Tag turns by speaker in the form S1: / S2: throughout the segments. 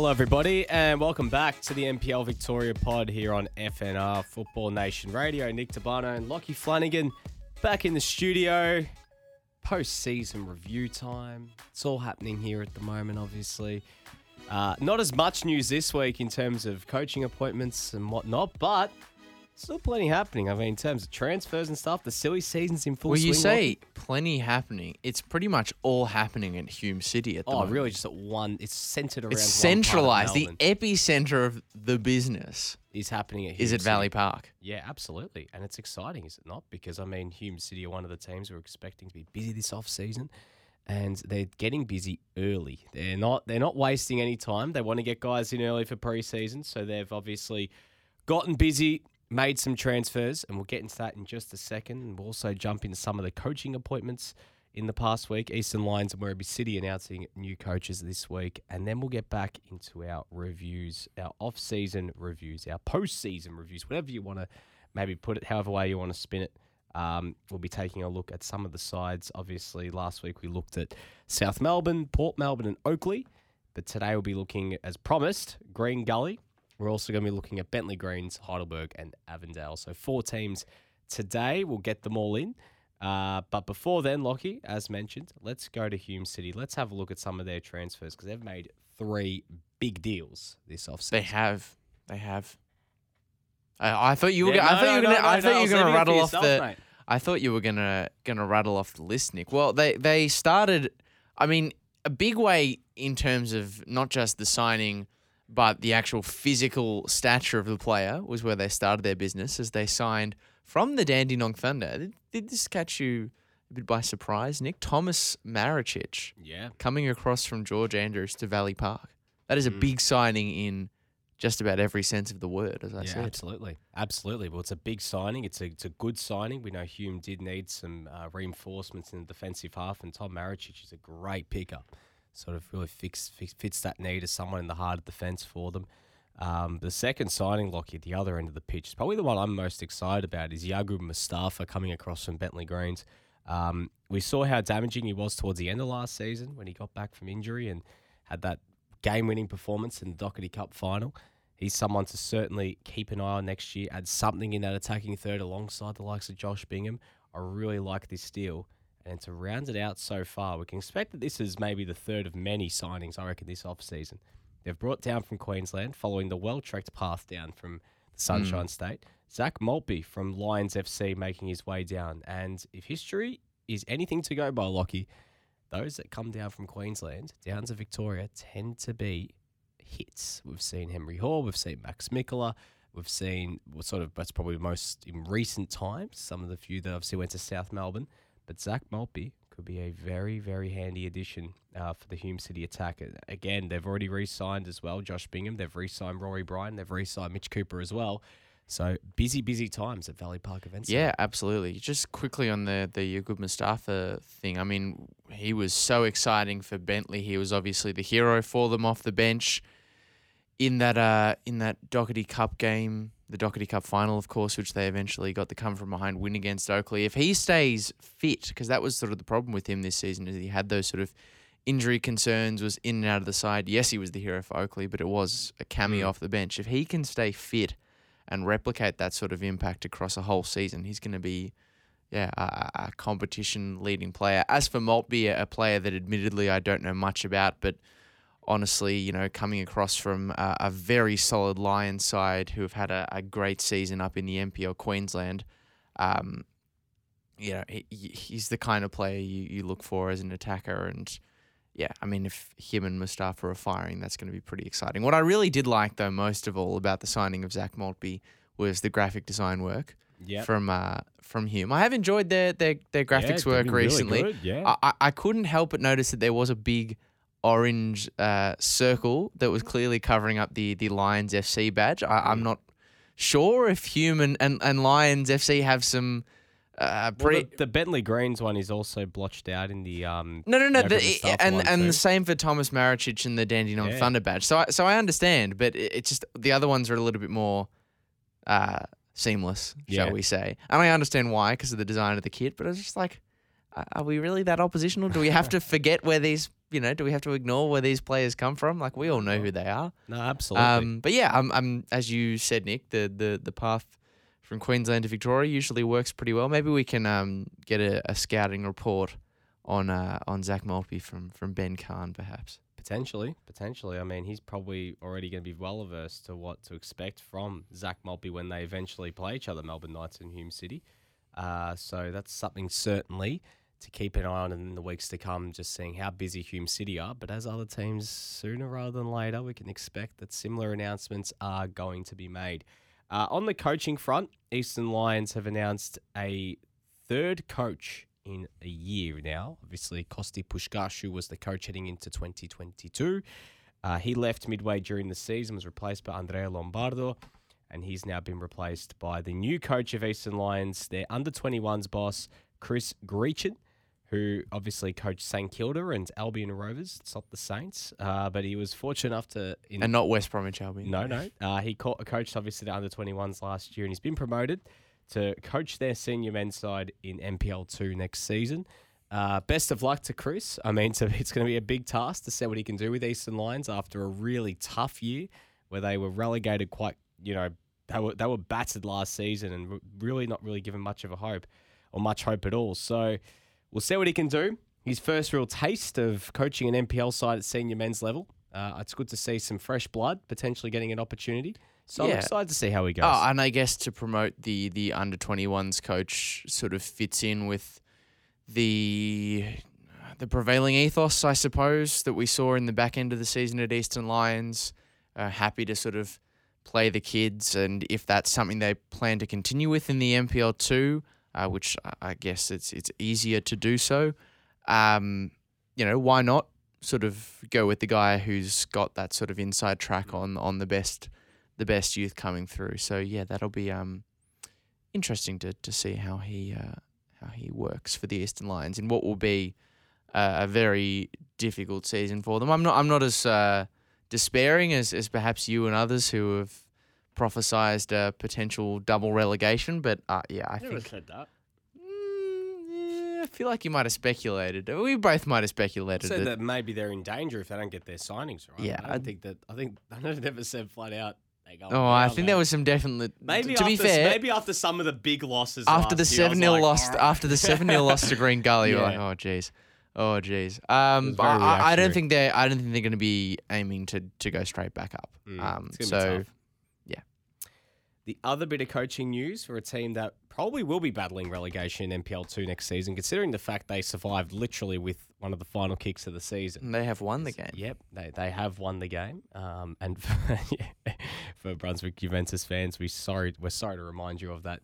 S1: Hello, everybody, and welcome back to the NPL Victoria pod here on FNR Football Nation Radio. Nick Tabano and Lockie Flanagan back in the studio. Post season review time. It's all happening here at the moment, obviously. Uh, not as much news this week in terms of coaching appointments and whatnot, but still plenty happening. I mean, in terms of transfers and stuff, the silly season's in full
S2: Well,
S1: swing.
S2: you say plenty happening. It's pretty much all happening at Hume City at the
S1: Oh,
S2: moment.
S1: really? Just at one. It's centered around.
S2: It's
S1: one part of
S2: centralized. The
S1: Melbourne
S2: epicenter of the business
S1: is happening at.
S2: is
S1: Hume
S2: at
S1: City.
S2: Valley Park.
S1: Yeah, absolutely. And it's exciting, is it not? Because, I mean, Hume City are one of the teams we're expecting to be busy this off season. And they're getting busy early. They're not they're not wasting any time. They want to get guys in early for preseason. So they've obviously gotten busy, made some transfers, and we'll get into that in just a second. And we'll also jump into some of the coaching appointments in the past week. Eastern Lions and Werribee City announcing new coaches this week. And then we'll get back into our reviews, our off season reviews, our post season reviews, whatever you want to maybe put it, however way you want to spin it. Um, we'll be taking a look at some of the sides. Obviously, last week we looked at South Melbourne, Port Melbourne, and Oakleigh. But today we'll be looking, as promised, Green Gully. We're also going to be looking at Bentleigh Greens, Heidelberg, and Avondale. So four teams today. We'll get them all in. Uh, but before then, Lockie, as mentioned, let's go to Hume City. Let's have a look at some of their transfers because they've made three big deals this offseason.
S2: They have. They have. I, I thought you were.
S1: Yeah,
S2: gonna, I
S1: no,
S2: thought you were
S1: no,
S2: gonna. I thought you were gonna
S1: leaving it for
S2: rattle off
S1: yourself,
S2: the.
S1: mate.
S2: I thought you were gonna gonna rattle off the list, Nick. Well, they they started. I mean, a big way in terms of not just the signing, but the actual physical stature of the player was where they started their business, as they signed from the Dandenong Thunder. Did, did this catch you a bit by surprise, Nick? Thomas Maricic
S1: Yeah.
S2: coming across from George Andrews to Valley Park. That is a
S1: Mm.
S2: big signing in just about every sense of the word, as I
S1: yeah,
S2: said.
S1: absolutely, absolutely. Well, it's a big signing. It's a it's a good signing. We know Hume did need some uh, reinforcements in the defensive half, and Tom Maricic is a great pickup. Sort of really fix, fix, fits that need as someone in the heart of the fence for them. Um, the second signing, Lockie, at the other end of the pitch, is probably the one I'm most excited about. Is Yagub Mustafa coming across from Bentleigh Greens. Um, we saw how damaging he was towards the end of last season when he got back from injury and had that game-winning performance in the Dockerty Cup final. He's someone to certainly keep an eye on next year. Add something in that attacking third alongside the likes of Josh Bingham. I really like this deal. And to round it out so far, we can expect that this is maybe the third of many signings, I reckon, this off-season. They've brought down from Queensland following the well-trekked path down from the Sunshine hmm. State. Zach Maltby from Lions FC making his way down. And if history is anything to go by, Lockie, those that come down from Queensland down to Victoria tend to be hits. We've seen Henry Hall, we've seen Max Mikola, we've seen well, sort of that's probably most in recent times. Some of the few that obviously went to South Melbourne, but Zach Maltby could be a very very handy addition uh, for the Hume City attack. Again, they've already re-signed as well Josh Bingham. They've re-signed Rory Bryan. They've re-signed Mitch Cooper as well. So busy, busy times at Valley Park Events.
S2: Yeah, absolutely. Just quickly on the the Yagub Mustafa thing. I mean, he was so exciting for Bentleigh. He was obviously the hero for them off the bench in that uh in that Dockerty Cup game, the Dockerty Cup final, of course, which they eventually got the come from behind win against Oakleigh. If he stays fit, because that was sort of the problem with him this season, is he had those sort of injury concerns, was in and out of the side. Yes, he was the hero for Oakleigh, but it was a cameo
S1: Mm.
S2: off the bench. If he can stay fit and replicate that sort of impact across a whole season, he's going to be, yeah, a, a competition leading player. As for Maltby, a, a player that admittedly I don't know much about, but honestly, you know, coming across from a, a very solid Lions side who have had a, a great season up in the NPL Queensland, um, you know, he, he- he's the kind of player you, you look for as an attacker. And yeah, I mean, if him and Mustafa are firing, that's going to be pretty exciting. What I really did like, though, most of all about the signing of Zach Maltby was the graphic design work
S1: Yep.
S2: from uh, from Hume. I have enjoyed their their, their graphics
S1: they've
S2: work
S1: really
S2: recently.
S1: good, yeah.
S2: I- I couldn't help but notice that there was a big orange uh, circle that was clearly covering up the the Lions FC badge. I, I'm not sure if Human and, and, Lions FC have some uh,
S1: Well, the, the Bentleigh Greens one is also blotched out in the um.
S2: no, no, no. The, and
S1: one
S2: and the same for Thomas Maricic and the Dandenong
S1: Yeah.
S2: Thunder badge. So I, so I understand, but it, it's just the other ones are a little bit more uh, seamless, shall
S1: Yeah.
S2: we say? And I understand why because of the design of the kit. But I was just like, are we really that oppositional? Do we have to forget where these, you know, do we have to ignore where these players come from? Like we all know who they are.
S1: No, absolutely.
S2: Um, but yeah, I'm, I'm, as you said, Nick, the, the, the path from Queensland to Victoria usually works pretty well. Maybe we can um, get a, a scouting report on uh, on Zach Maltby from, from Ben Kahn, perhaps.
S1: Potentially, potentially. I mean, he's probably already going to be well averse to what to expect from Zach Maltby when they eventually play each other, Melbourne Knights and Hume City. Uh, so that's something certainly to keep an eye on in the weeks to come, just seeing how busy Hume City are. But as other teams, sooner rather than later, we can expect that similar announcements are going to be made. Uh, on the coaching front, Eastern Lions have announced a third coach in a year now. Obviously, Kosti Pushkashu was the coach heading into 2022. Uh, he left midway during the season, was replaced by Andrea Lombardo, and he's now been replaced by the new coach of Eastern Lions, their under 21s boss, Chris Greachin, who obviously coached St Kilda and Albion Rovers. It's not the Saints, uh, but he was fortunate enough to. In,
S2: And not West Bromwich Albion.
S1: no, no. Uh, he co- coached obviously the under 21s last year, and he's been promoted to coach their senior men's side in NPL two next season. Uh, best of luck to Chris. I mean, so it's going to be a big task to see what he can do with Eastern Lions after a really tough year where they were relegated quite, you know, they were they were battered last season and really not really given much of a hope or much hope at all. So we'll see what he can do. His first real taste of coaching an NPL side at senior men's level. Uh, it's good to see some fresh blood potentially getting an opportunity. So I'm excited to see how he goes.
S2: Oh, and I guess to promote the the under 21s coach sort of fits in with the the prevailing ethos, I suppose, that we saw in the back end of the season at Eastern Lions. Uh, happy to sort of play the kids, and if that's something they plan to continue with in the NPL two, uh, which I- guess it's it's easier to do so. Um, you know, why not sort of go with the guy who's got that sort of inside track on on the best the best youth coming through. So yeah, that'll be um interesting to to see how he uh, how he works for the Eastern Lions in what will be uh, a very difficult season for them. I'm not I'm not as uh, despairing as as perhaps you and others who have prophesized a potential double relegation, but uh, yeah, I think
S1: said that.
S2: Mm, yeah, I feel like you might have speculated. We both might have speculated
S1: Said
S2: that.
S1: that maybe they're in danger if they don't get their signings right.
S2: Yeah,
S1: I don't
S2: I'd-
S1: think that. I think I never said flat out. They go
S2: Oh, I think there was some definitely.
S1: maybe
S2: to
S1: after,
S2: be fair,
S1: maybe after some of the big losses
S2: after the seven 0
S1: like,
S2: loss, after the seven 0 loss to Green Gully, you're like, oh jeez, oh jeez. Um, I, I don't think they're. I don't think they're going to be aiming to to go straight back up.
S1: Mm,
S2: um,
S1: it's gonna be
S2: so yeah.
S1: The other bit of coaching news for a team that probably will be battling relegation in NPL two next season, considering the fact they survived literally with one of the final kicks of the season.
S2: they have won the game.
S1: Yep, they, they have won the game. Um, and for, yeah, for Brunswick Juventus fans, we sorry we're sorry to remind you of that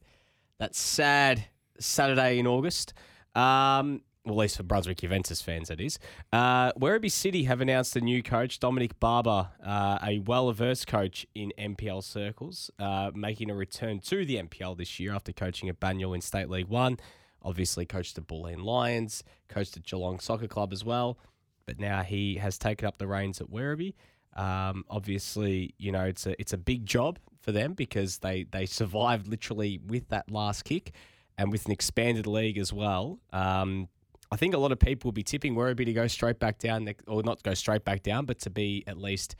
S1: that sad Saturday in August. Um, well, at least for Brunswick Juventus fans, that is. Uh, Werribee City have announced a new coach, Dominic Barber, uh, a well-averse coach in NPL circles, uh, making a return to the NPL this year after coaching at Banyule in State League One. Obviously, coached at Bulleen Lions, coached at Geelong Soccer Club as well but now he has taken up the reins at Werribee. Um, obviously, you know it's a it's a big job for them because they they survived literally with that last kick, and with an expanded league as well. Um, I think a lot of people will be tipping Werribee to go straight back down, or not go straight back down, but to be at least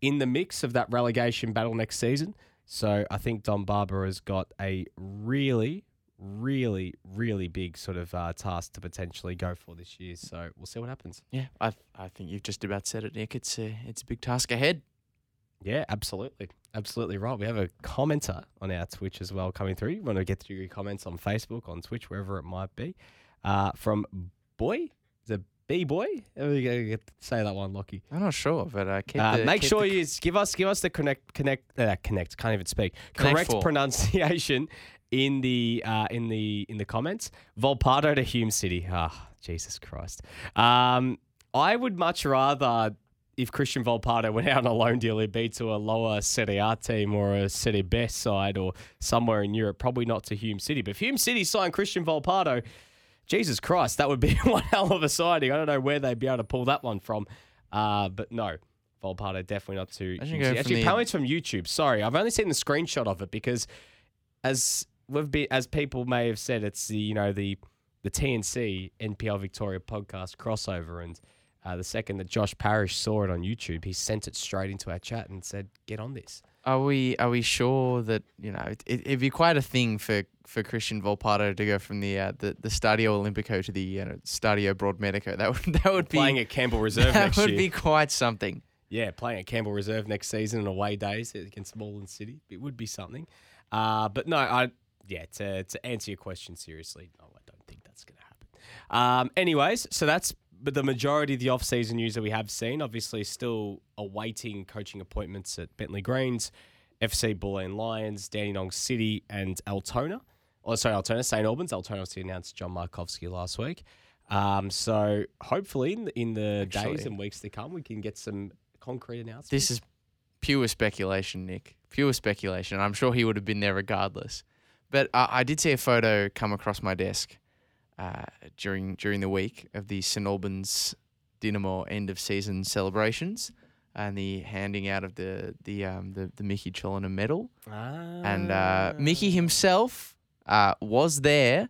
S1: in the mix of that relegation battle next season. So I think Dom Barber has got a really, really, really big sort of uh, task to potentially go for this year. So we'll see what happens.
S2: Yeah, I I think you've just about said it, Nick. It's a it's a big task ahead.
S1: Yeah, absolutely. Absolutely right. We have a commenter on our Twitch as well coming through. You want to get through your comments on Facebook, on Twitch, wherever it might be. Uh, from Boy, is it B Boy? How are you going to say that one, Lockie?
S2: I'm not sure, but uh, keep
S1: Uh,
S2: the,
S1: make
S2: keep
S1: sure
S2: the-
S1: you give us give us the connect connect uh, connect can't even speak
S2: Connect
S1: correct
S2: four.
S1: pronunciation in the uh, in the in the comments. Volpato to Hume City. Ah, Jesus Christ. Um, I would much rather if Cristian Volpato went out on a loan deal, he'd be to a lower Serie A team or a Serie B side or somewhere in Europe. Probably not to Hume City. But if Hume City signed Cristian Volpato, Jesus Christ, that would be one hell of a signing. I don't know where they'd be able to pull that one from. Uh, but no, Volpato definitely not to.
S2: Imagine
S1: Hume
S2: going
S1: City.
S2: from
S1: Actually, apparently it's from YouTube. Sorry, I've only seen the screenshot of it because, as we've been, as people may have said, it's the you know the the TNC NPL Victoria podcast crossover, and uh, the second that Josh Parrish saw it on YouTube, he sent it straight into our chat and said, "Get on this."
S2: Are we are we sure that you know it, it, it'd be quite a thing for, for Cristian Volpato to go from the uh, the the Stadio Olimpico to the uh, Stadio Broadmedico? That would that would be
S1: Playing at Campbell Reserve
S2: that would
S1: year.
S2: be quite something.
S1: Yeah, playing at Campbell Reserve next season on away days against Moreland City, it would be something. Uh, but no, I yeah to to answer your question seriously, no, I don't think that's going to happen. Um, anyways, so that's but the majority of the off-season news that we have seen. Obviously, is still awaiting coaching appointments at Bentleigh Greens, FC Bulleen Lions, Dandenong City, and Altona. Oh, sorry, Altona, St Albans. Altona obviously announced John Markovsky last week. Um, so hopefully in the, in the days and weeks to come, we can get some concrete announcements.
S2: This is pure speculation, Nick. Pure speculation. I'm sure he would have been there regardless. But uh, I did see a photo come across my desk uh, during during the week of the St Albans Dynamo end of season celebrations and the handing out of the the um, the, the Mickey Cholina medal. And uh, Mickey himself uh, was there,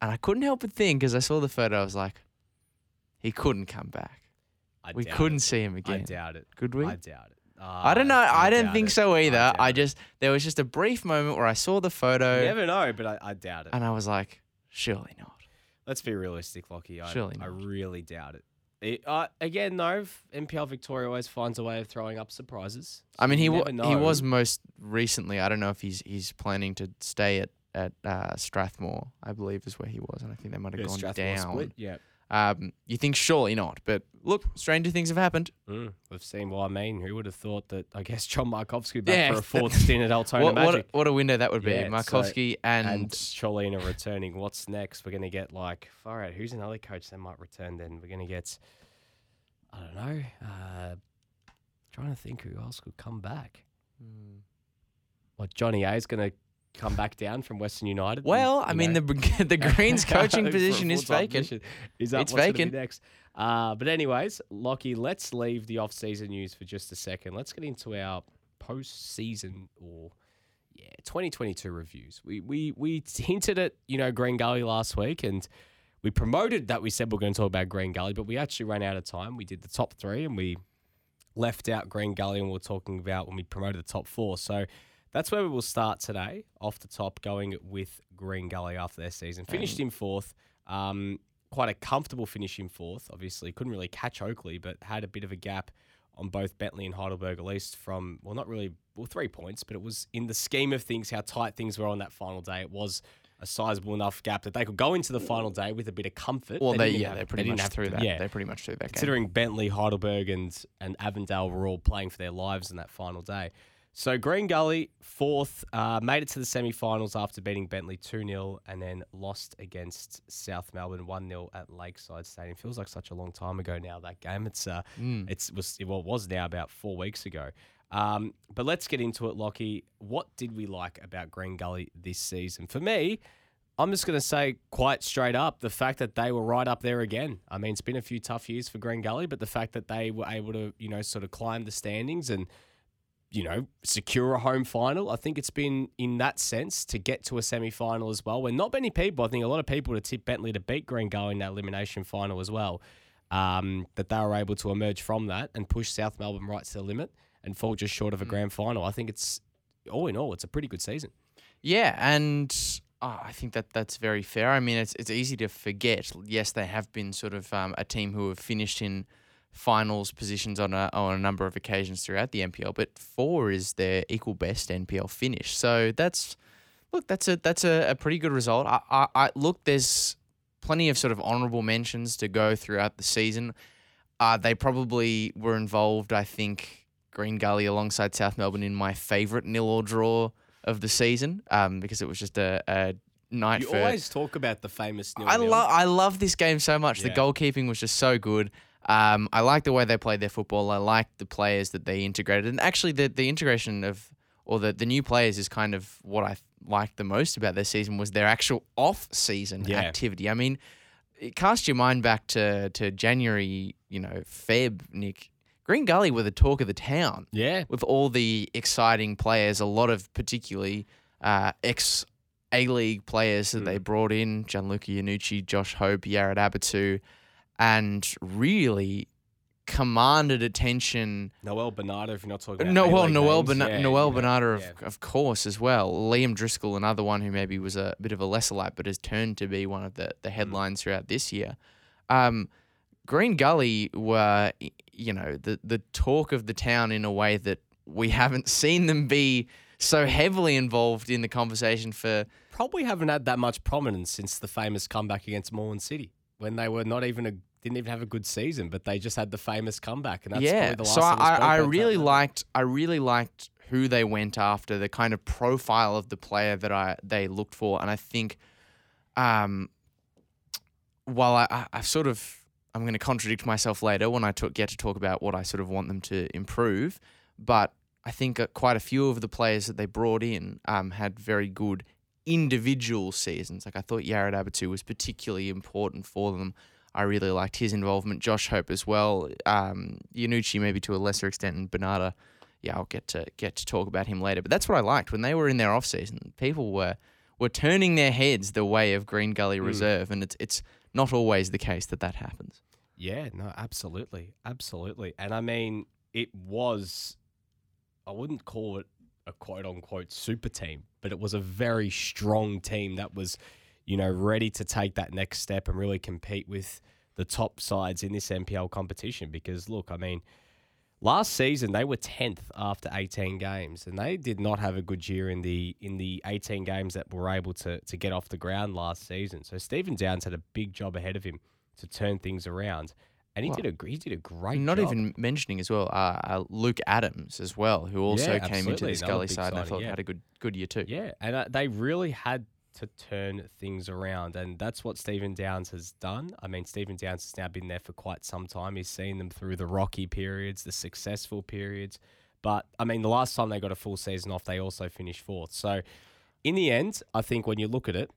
S2: and I couldn't help but think as I saw the photo, I was like, he couldn't come back.
S1: I
S2: we couldn't
S1: it.
S2: see him again.
S1: I doubt it.
S2: Could we?
S1: I doubt it.
S2: I don't know. I, don't think
S1: it.
S2: so either.
S1: doubt
S2: I, just there was just a brief moment where I saw the photo
S1: You never know, but I, I doubt it.
S2: and I was like, surely not.
S1: Let's be realistic, Lockie. I,
S2: Surely
S1: I
S2: not.
S1: really doubt it. It, uh, again, though, NPL Victoria always finds a way of throwing up surprises.
S2: I mean, he
S1: you
S2: wa-
S1: never
S2: he was most recently. I don't know if he's he's planning to stay at at uh, Strathmore. I believe is where he was, and I think they might have
S1: Yeah,
S2: gone
S1: Strathmore
S2: down.
S1: split. Yeah.
S2: Um, you think surely not, but look, stranger things have happened.
S1: Mm, we've seen what I mean. Who would have thought that? I guess John Markovsky back
S2: Yeah,
S1: for a fourth stint at Altona
S2: What, what, a,
S1: Magic.
S2: what a window that would be.
S1: Yeah, so-
S2: Markovsky and,
S1: and Cholina returning. What's next? We're going to get like, all right, who's another coach that might return then? We're going to get, I don't know, uh, trying to think who else could come back. What, Johnny A is going to come back down from Western United? and,
S2: well, I mean
S1: know,
S2: the the Greens coaching position is vacant.
S1: position Is up.
S2: It's
S1: What's gonna be
S2: vacant.
S1: next. Uh, but anyways, Lockie, let's leave the off-season news for just a second. Let's get into our post-season or yeah, 2022 reviews. We we we hinted at you know Green Gully last week, and we promoted that we said we're going to talk about Green Gully, but we actually ran out of time. We did the top three, and we left out Green Gully, and we are talking about when we promoted the top four. So. That's where we will start today, off the top, going with Green Gully after their season. Finished in fourth. Um, quite a comfortable finish in fourth. Obviously, couldn't really catch Oakleigh, but had a bit of a gap on both Bentleigh and Heidelberg, at least from, well, not really, well, three points, but it was in the scheme of things, how tight things were on that final day. It was a sizable enough gap that they could go into the final day with a bit of comfort.
S2: Well, they,
S1: didn't
S2: yeah,
S1: have-
S2: they're pretty
S1: didn't
S2: much through
S1: to-
S2: that.
S1: Yeah,
S2: They're pretty much through that game.
S1: considering Bentleigh, Heidelberg, and and Avondale were all playing for their lives in that final day. So Green Gully, fourth, uh, made it to the semi-finals after beating Bentleigh 2-0 and then lost against South Melbourne 1-0 at Lakeside Stadium. Feels like such a long time ago now, that game. It's uh,
S2: Mm.
S1: it's was well, it was now about four weeks ago. Um, but let's get into it, Lockie. What did we like about Green Gully this season? For me, I'm just going to say quite straight up the fact that they were right up there again. I mean, it's been a few tough years for Green Gully, but the fact that they were able to, you know, sort of climb the standings and, you know, secure a home final, I think it's been in that sense to get to a semi final as well. When not many people, I think a lot of people to tip Bentleigh to beat Green Gully in that elimination final as well. Um, that they were able to emerge from that and push South Melbourne right to the limit and fall just short of a grand final. I think it's all in all, it's a pretty good season.
S2: Yeah, and uh, I think that that's very fair. I mean, it's it's easy to forget. Yes, they have been sort of um, a team who have finished in finals positions on a on a number of occasions throughout the NPL, but four is their equal best NPL finish. So that's look, that's a that's a, a pretty good result. I, I, I look, there's plenty of sort of honourable mentions to go throughout the season. Uh, they probably were involved, I think, Green Gully alongside South Melbourne in my favourite nil or draw of the season um, because it was just a, a night
S1: You
S2: for.
S1: always talk about the famous nil
S2: I love I love this game so much. The goalkeeping was just so good. Um, I like the way they played their football. I like the players that they integrated, and actually the the integration of or the the new players is kind of what I liked the most about their season was their actual off season
S1: Yeah.
S2: activity. I mean, it cast your mind back to to January, you know, Feb, Nick. Green Gully were the talk of the town
S1: Yeah.
S2: with all the exciting players, a lot of particularly uh, ex A League players that they brought in Gianluca Iannucci, Josh Hope, Yared Abatu, and really commanded attention.
S1: Noel Bernardo, if you're not talking about
S2: No, well, Noel,
S1: names,
S2: Bena-
S1: yeah,
S2: Noel
S1: know,
S2: Bernardo, of,
S1: yeah.
S2: of course, as well. Liam Driscoll, another one who maybe was a bit of a lesser light, but has turned to be one of the,
S1: Mm.
S2: the headlines throughout this year. Um, Green Gully were, you know, the, the talk of the town in a way that we haven't seen them be so heavily involved in the conversation for
S1: probably haven't had that much prominence since the famous comeback against Moreland City when they were not even a didn't even have a good season, but they just had the famous comeback, and that's
S2: yeah.
S1: probably the last
S2: so I, I really liked I really liked who they went after, the kind of profile of the player that I they looked for, and I think, um, while I, I I've sort of I'm going to contradict myself later when I talk, get to talk about what I sort of want them to improve, but I think uh, quite a few of the players that they brought in um, had very good individual seasons. Like I thought Yared Abatu was particularly important for them. I really liked his involvement. Josh Hope as well. Um, Iannucci maybe to a lesser extent, and Bernardo. Yeah, I'll get to get to talk about him later. But that's what I liked when they were in their off season. People were were turning their heads the way of Green Gully
S1: Mm.
S2: Reserve, and it's it's not always the case that that happens.
S1: Yeah, no, absolutely, absolutely, and I mean it was. I wouldn't call it a quote unquote super team, but it was a very strong team that was, you know, ready to take that next step and really compete with the top sides in this NPL competition. Because look, I mean, last season they were tenth after eighteen games, and they did not have a good year in the in the eighteen games that were able to to get off the ground last season. So Stephen Downs had a big job ahead of him to turn things around. And he
S2: Well,
S1: did a he did a great
S2: Not
S1: job.
S2: even mentioning as well uh, uh, Luke Adams as well, who also
S1: Yeah,
S2: came into the
S1: Gully
S2: side and I thought
S1: yeah.
S2: had a good good year too.
S1: Yeah, and uh, they really had to turn things around, and that's what Stephen Downs has done. I mean, Stephen Downs has now been there for quite some time. He's seen them through the rocky periods, the successful periods, but I mean, the last time they got a full season off, they also finished fourth. So, in the end, I think when you look at it,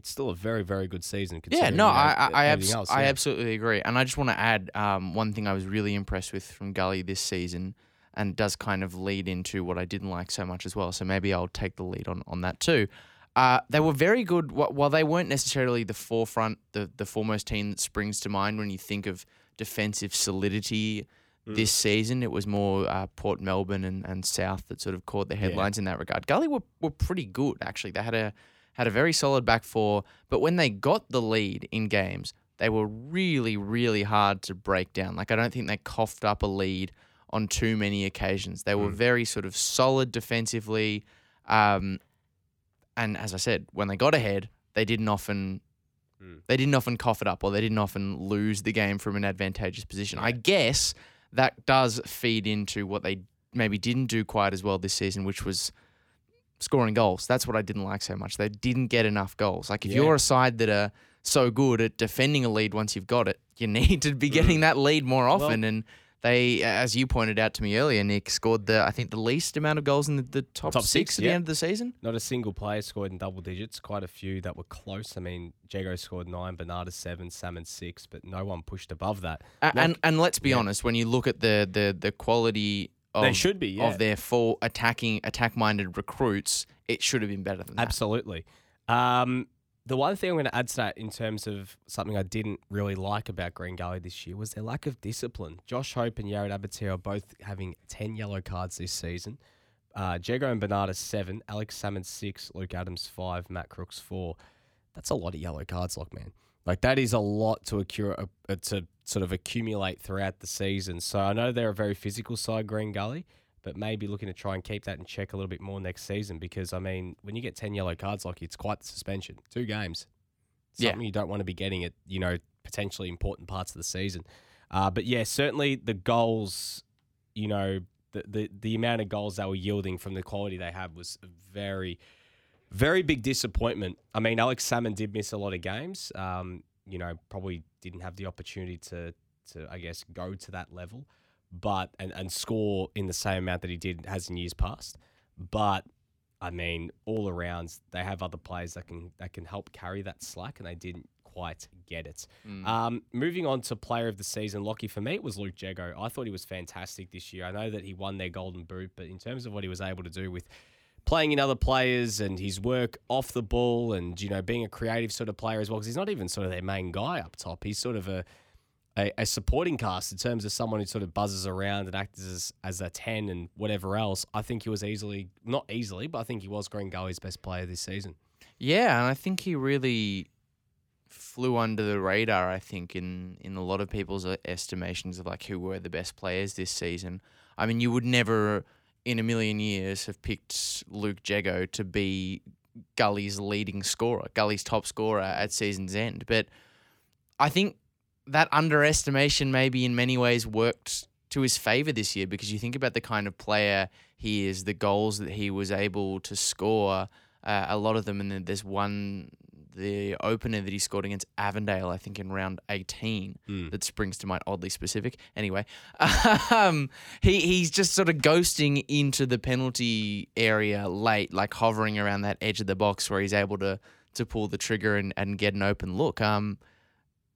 S1: it's still a very, very good season.
S2: Yeah, no, I I, I,
S1: everything
S2: abs-
S1: else,
S2: I absolutely agree, and I just want to add um, one thing I was really impressed with from Gully this season, and does kind of lead into what I didn't like so much as well. So maybe I'll take the lead on on that too. Uh, they were very good. While they weren't necessarily the forefront, the the foremost team that springs to mind when you think of defensive solidity
S1: Mm.
S2: this season. It was more uh, Port Melbourne and, and South that sort of caught the
S1: Yeah.
S2: headlines in that regard. Gully were, were pretty good actually. They had a had a very solid back four, but when they got the lead in games, they were really really hard to break down. Like I don't think they coughed up a lead on too many occasions. They were
S1: Mm.
S2: very sort of solid defensively. Um, and as I said, when they got ahead, they didn't often
S1: Mm.
S2: they didn't often cough it up or they didn't often lose the game from an advantageous position. I guess that does feed into what they maybe didn't do quite as well this season, which was scoring goals. That's what I didn't like so much. They didn't get enough goals. Like if
S1: Yeah.
S2: you're a side that are so good at defending a lead once you've got it, you need to be
S1: Mm.
S2: getting that lead more often. and they, as you pointed out to me earlier, Nick scored the I think the least amount of goals in the, the top,
S1: Top
S2: six,
S1: six,
S2: at the end of the season.
S1: Not a single player scored in double digits. Quite a few that were close. I mean, Jago scored nine, Bernardo seven, Salmon six, but no one pushed above that.
S2: A-
S1: Like-
S2: and and let's be
S1: yeah.
S2: honest, when you look at the the the quality of
S1: they should be, yeah.
S2: of their full attacking attack minded recruits, it should have been better than that.
S1: Absolutely. Um, the one thing I'm going to add to that in terms of something I didn't really like about Green Gully this year was their lack of discipline. Josh Hope and Yared Abatu are both having 10 yellow cards this season. Uh, Jago and Bernardo, seven. Alex Salmon, six. Luke Adams, five. Matt Crooks, four. That's a lot of yellow cards, like, man. Like, that is a lot to, accru- uh, to sort of accumulate throughout the season. So I know they're a very physical side, Green Gully but maybe looking to try and keep that in check a little bit more next season because I mean, when you get ten yellow cards, like it's quite the suspension. Two games,
S2: Yeah.
S1: something you don't want to be getting at you know potentially important parts of the season. Uh, but yeah, certainly the goals, you know, the, the the amount of goals they were yielding from the quality they had was very, very big disappointment. I mean, Alex Salmon did miss a lot of games. Um, you know, probably didn't have the opportunity to to I guess go to that level but and, and score in the same amount that he did has in years past. But I mean, all around they have other players that can that can help carry that slack, and they didn't quite get it.
S2: Mm.
S1: Um, moving on to player of the season, Lockie for me it was Luke Jago. I thought he was fantastic this year. I know that he won their Golden Boot, but in terms of what he was able to do with playing in other players and his work off the ball and you know being a creative sort of player as well because he's not even sort of their main guy up top. He's sort of a a, a, supporting cast in terms of someone who sort of buzzes around and acts as, as a 10 and whatever else. I think he was easily, not easily, but I think he was Green Gully's best player this season.
S2: Yeah, and I think he really flew under the radar, I think, in, in a lot of people's uh, estimations of like who were the best players this season. I mean, you would never in a million years have picked Luke Jago to be Gully's leading scorer, Gully's top scorer at season's end. But I think that underestimation maybe in many ways worked to his favor this year because you think about the kind of player he is, the goals that he was able to score, uh, a lot of them, and then there's one, the opener that he scored against Avondale, I think in round 18,
S1: Mm.
S2: that springs to mind, oddly specific. Anyway, um, he he's just sort of ghosting into the penalty area late, like hovering around that edge of the box where he's able to to pull the trigger and, and get an open look. Um,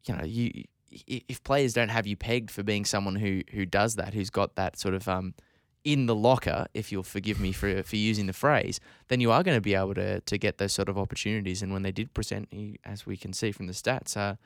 S2: you know, you if players don't have you pegged for being someone who who does that, who's got that sort of um in the locker, if you'll forgive me for for using the phrase, then you are going to be able to to get those sort of opportunities. And when they did present, as we can see from the stats, uh,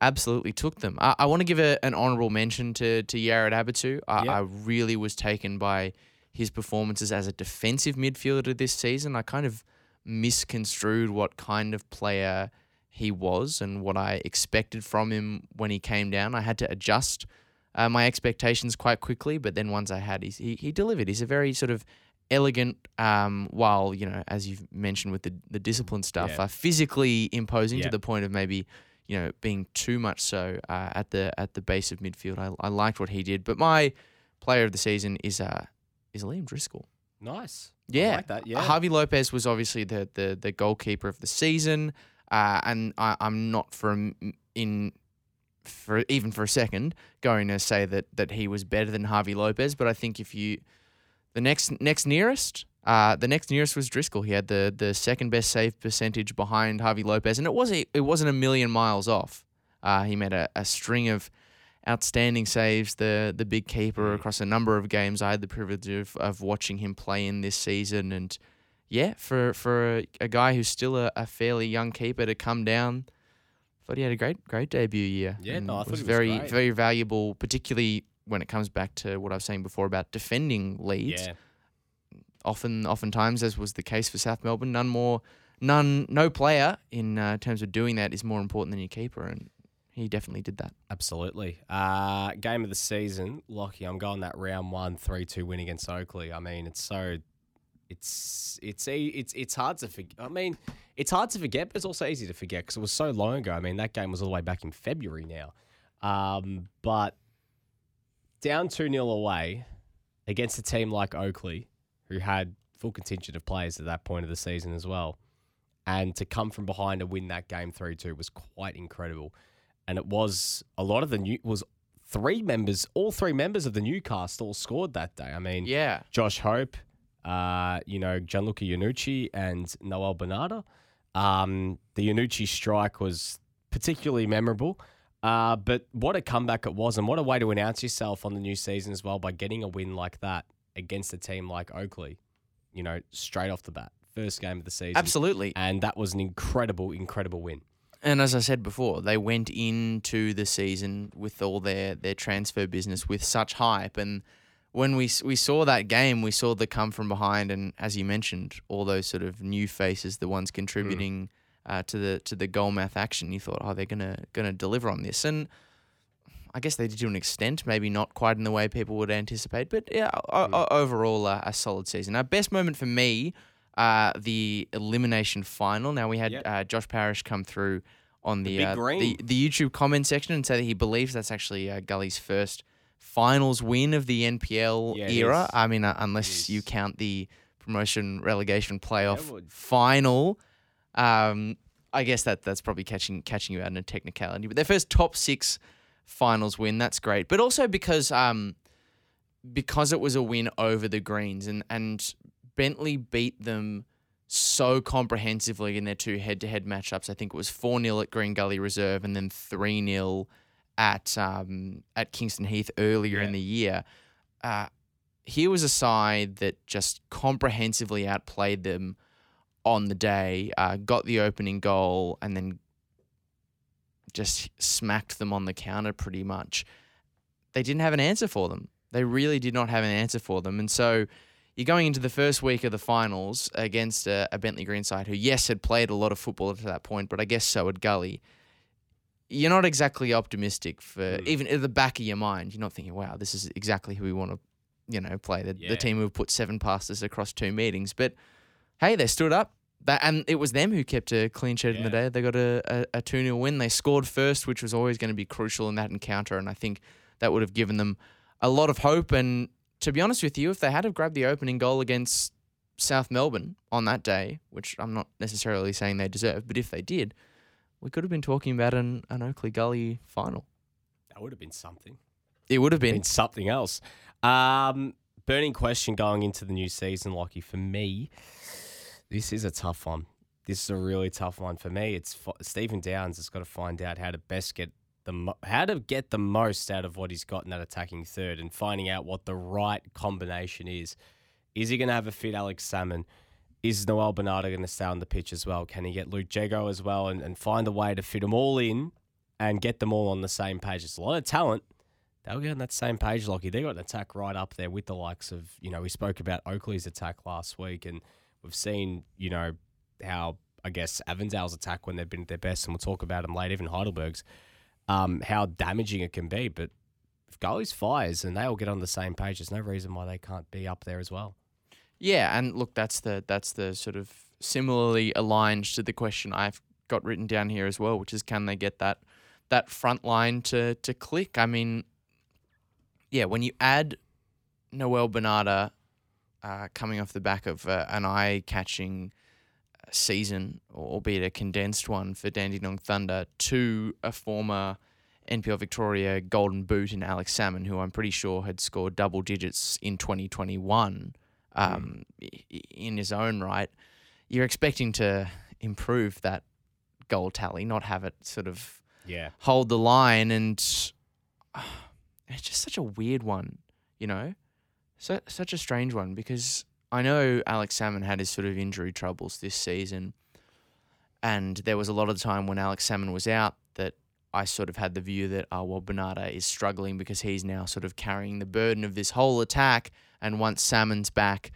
S2: absolutely took them. I, I want to give a, an honourable mention to to Yared Abatu. I,
S1: Yeah.
S2: I really was taken by his performances as a defensive midfielder this season. I kind of misconstrued what kind of player he was and what I expected from him when he came down. I had to adjust uh, my expectations quite quickly, but then once I had, he he delivered. He's a very sort of elegant, um, while you know, as you've mentioned with the the discipline stuff,
S1: Yeah.
S2: uh, physically imposing
S1: Yeah.
S2: to the point of maybe you know being too much so uh, at the at the base of midfield. I I liked what he did, but my player of the season is uh is Liam Driscoll.
S1: Nice.
S2: Yeah,
S1: I like that. Yeah.
S2: Javi Lopez was obviously the the, the goalkeeper of the season, uh, and I, I'm not for a in for even for a second going to say that that he was better than Javi Lopez, but I think if you the next next nearest. Uh, the next nearest was Driscoll. He had the, the second best save percentage behind Javi Lopez, and it was it wasn't a million miles off. Uh, he made a, a string of outstanding saves. The the big keeper
S1: Mm.
S2: across a number of games. I had the privilege of, of watching him play in this season, and yeah, for for a, a guy who's still a, a fairly young keeper to come down, thought he had a great great debut year.
S1: Yeah, no, I thought
S2: was
S1: he was
S2: very
S1: great.
S2: very valuable, particularly when it comes back to what I was saying before about defending leads
S1: Yeah.
S2: often oftentimes as was the case for South Melbourne none more none no player in uh, terms of doing that is more important than your keeper and he definitely did that
S1: Absolutely. Uh, game of the season, Lockie. I'm going that round one, three two win against Oakleigh. I mean, it's so, it's it's it's it's hard to forget. I mean, it's hard to forget, but it's also easy to forget because it was so long ago. I mean, that game was all the way back in February now. Um, but down two 0 away against a team like Oakleigh, who had full contingent of players at that point of the season as well, and to come from behind and win that game three two was quite incredible and it was a lot of the new was three members, all three members of the Newcastle all scored that day. I mean,
S2: yeah
S1: Josh Hope, uh, you know, Gianluca Iannucci and Noel Bernardo. Um, the Iannucci strike was particularly memorable. Uh, but what a comeback it was, and what a way to announce yourself on the new season as well by getting a win like that against a team like Oakleigh, you know, straight off the bat. First game of the season.
S2: absolutely
S1: And that was an incredible, incredible win.
S2: and as I said before they went into the season with all their their transfer business with such hype and when we we saw that game we saw the come from behind and as you mentioned all those sort of new faces the ones contributing uh, to the to the goal math action you thought oh they're gonna gonna deliver on this and I guess they did to an extent, maybe not quite in the way people would anticipate, but yeah, o- o- overall uh, a solid season. Our best moment for me, uh, the elimination final. Now we had
S1: Yep.
S2: uh, Josh Parrish come through on the
S1: big
S2: uh, the, the YouTube comment section and say that he believes that's actually uh, Gully's first finals win of the NPL
S1: Yeah,
S2: era. I mean, uh, unless you count the promotion relegation playoff final. Um, I guess that that's probably catching catching you out in a technicality. But their first top six finals win, that's great. But also because um because it was a win over the Greens and and Bentleigh beat them so comprehensively in their two head to head matchups. I think it was four 0 at Green Gully Reserve and then three 0 at um at Kingston Heath earlier in the year. Uh, here was a side that just comprehensively outplayed them on the day, uh, got the opening goal, and then just smacked them on the counter pretty much. They didn't have an answer for them. They really did not have an answer for them. And so you're going into the first week of the finals against a, a Bentleigh Green side who, yes, had played a lot of football to that point, but I guess so had Gully. You're not exactly optimistic for
S1: Mm.
S2: even at the back of your mind. You're not thinking, "Wow, this is exactly who we want to, you know, play." The,
S1: Yeah.
S2: the team who put seven passes across two meetings, but hey, they stood up. That, and it was them who kept a clean sheet in the day. They got a, a, a 2 0 win. They scored first, which was always going to be crucial in that encounter. And I think that would have given them a lot of hope. And to be honest with you, if they had have grabbed the opening goal against South Melbourne on that day, which I'm not necessarily saying they deserve, but if they did, we could have been talking about an, an Oakleigh Gully final.
S1: That would have been something.
S2: It would have
S1: Been
S2: been.
S1: something else. Um, burning question going into the new season, Lockie. For me, this is a tough one. This is a really tough one for me. It's f- Stephen Downs has got to find out how to best get the mo- how to get the most out of what he's got in that attacking third, and finding out what the right combination is. Is he going to have a fit Alex Salmon? Is Noel Bernardo going to stay on the pitch as well? Can he get Luke Jago as well and, and find a way to fit them all in and get them all on the same page? It's a lot of talent. They'll get on that same page, Lockie. They got an attack right up there with the likes of, you know, we spoke about Oakleigh's attack last week, and we've seen, you know, how I guess Avondale's attack when they've been at their best, and we'll talk about them later, even Heidelberg's, um, how damaging it can be. But if goalies fires and they all get on the same page, there's no reason why they can't be up there as well.
S2: Yeah, and look, that's the that's the sort of similarly aligned to the question I've got written down here as well, which is can they get that that front line to to click? I mean, yeah, when you add Noel Bernardo uh, coming off the back of uh, an eye-catching season, albeit a condensed one for Dandenong Thunder, to a former NPL Victoria Golden Boot in Alex Salmon, who I'm pretty sure had scored double digits in 2021 um, i- in his own right, you're expecting to improve that goal tally, not have it sort of
S1: Yeah.
S2: hold the line. And it's just such a weird one, you know? So, such a strange one because I know Alex Salmon had his sort of injury troubles this season. And there was a lot of the time when Alex Salmon was out I sort of had the view that, oh, well, Bernardo is struggling because he's now sort of carrying the burden of this whole attack. And once Salmon's back,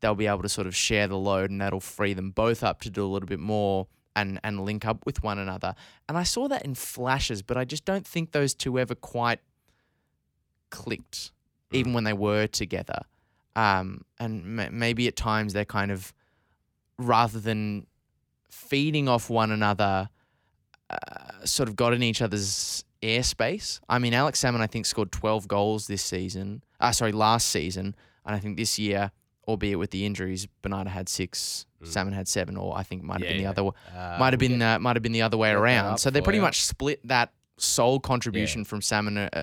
S2: they'll be able to sort of share the load and that'll free them both up to do a little bit more and, and link up with one another. And I saw that in flashes, but I just don't think those two ever quite clicked, even when they were together. Um, and ma- maybe at times they're kind of, rather than feeding off one another, uh, sort of got in each other's airspace. I mean, Alex Salmon, I think, scored 12 goals this season. Uh, sorry, last season. And I think this year, albeit with the injuries, Bernardo had six,
S1: Mm.
S2: Salmon had seven, or I think might have
S1: Yeah,
S2: been the
S1: yeah.
S2: other
S1: Uh,
S2: might have been uh, might have been the other way around. So they pretty
S1: you.
S2: much split that sole contribution from Salmon uh, uh,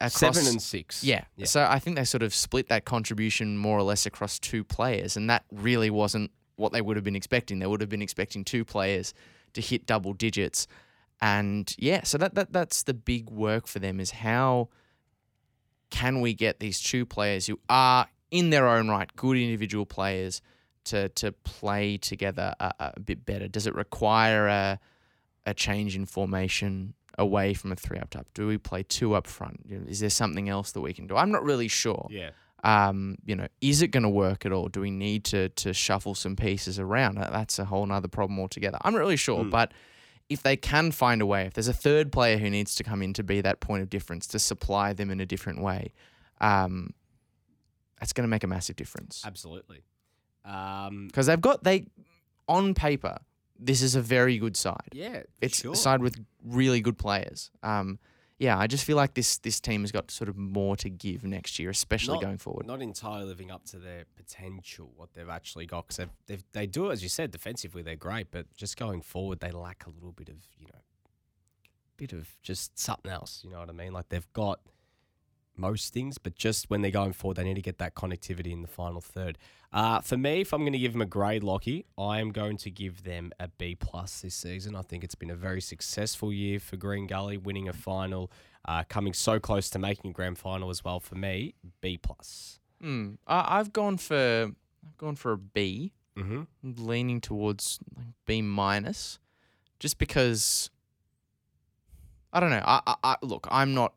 S2: across
S1: seven and six.
S2: yeah.
S1: Yeah.
S2: So I think they sort of split that contribution more or less across two players, and that really wasn't what they would have been expecting. They would have been expecting two players to hit double digits, and yeah. So that, that that's the big work for them is how can we get these two players who are in their own right good individual players to to play together a, a bit better? Does it require a a change in formation away from a three up top? Do we play two up front? Is there something else that we can do? I'm not really sure.
S1: Yeah.
S2: Um, you know, is it going to work at all? Do we need to to shuffle some pieces around? That's a whole nother problem altogether. I'm not really sure,
S1: Mm.
S2: but if they can find a way, if there's a third player who needs to come in to be that point of difference, to supply them in a different way, um, that's going to make a massive difference
S1: Absolutely. Um,
S2: because they've got they on paper. This is a very good side.
S1: yeah.
S2: It's
S1: sure.
S2: a side with really good players. Um, yeah, I just feel like this this team has got sort of more to give next year, especially
S1: Not-
S2: going forward.
S1: not entirely living up to their potential, what they've actually got. Because they they do, as you said, defensively they're great, but just going forward they lack a little bit of you know, bit of just something else. You know what I mean? Like they've got most things, but just when they're going forward, they need to get that connectivity in the final third. Uh, for me, if I'm going to give them a grade, Lockie, I am going to give them a B plus this season. I think it's been a very successful year for Green Gully, winning a final, uh, coming so close to making a grand final as well. For me, B plus.
S2: Hmm. I, I've gone for I've gone for a B.
S1: Mm-hmm.
S2: Leaning towards like B minus, just because. I don't know. I, I, I look. I'm not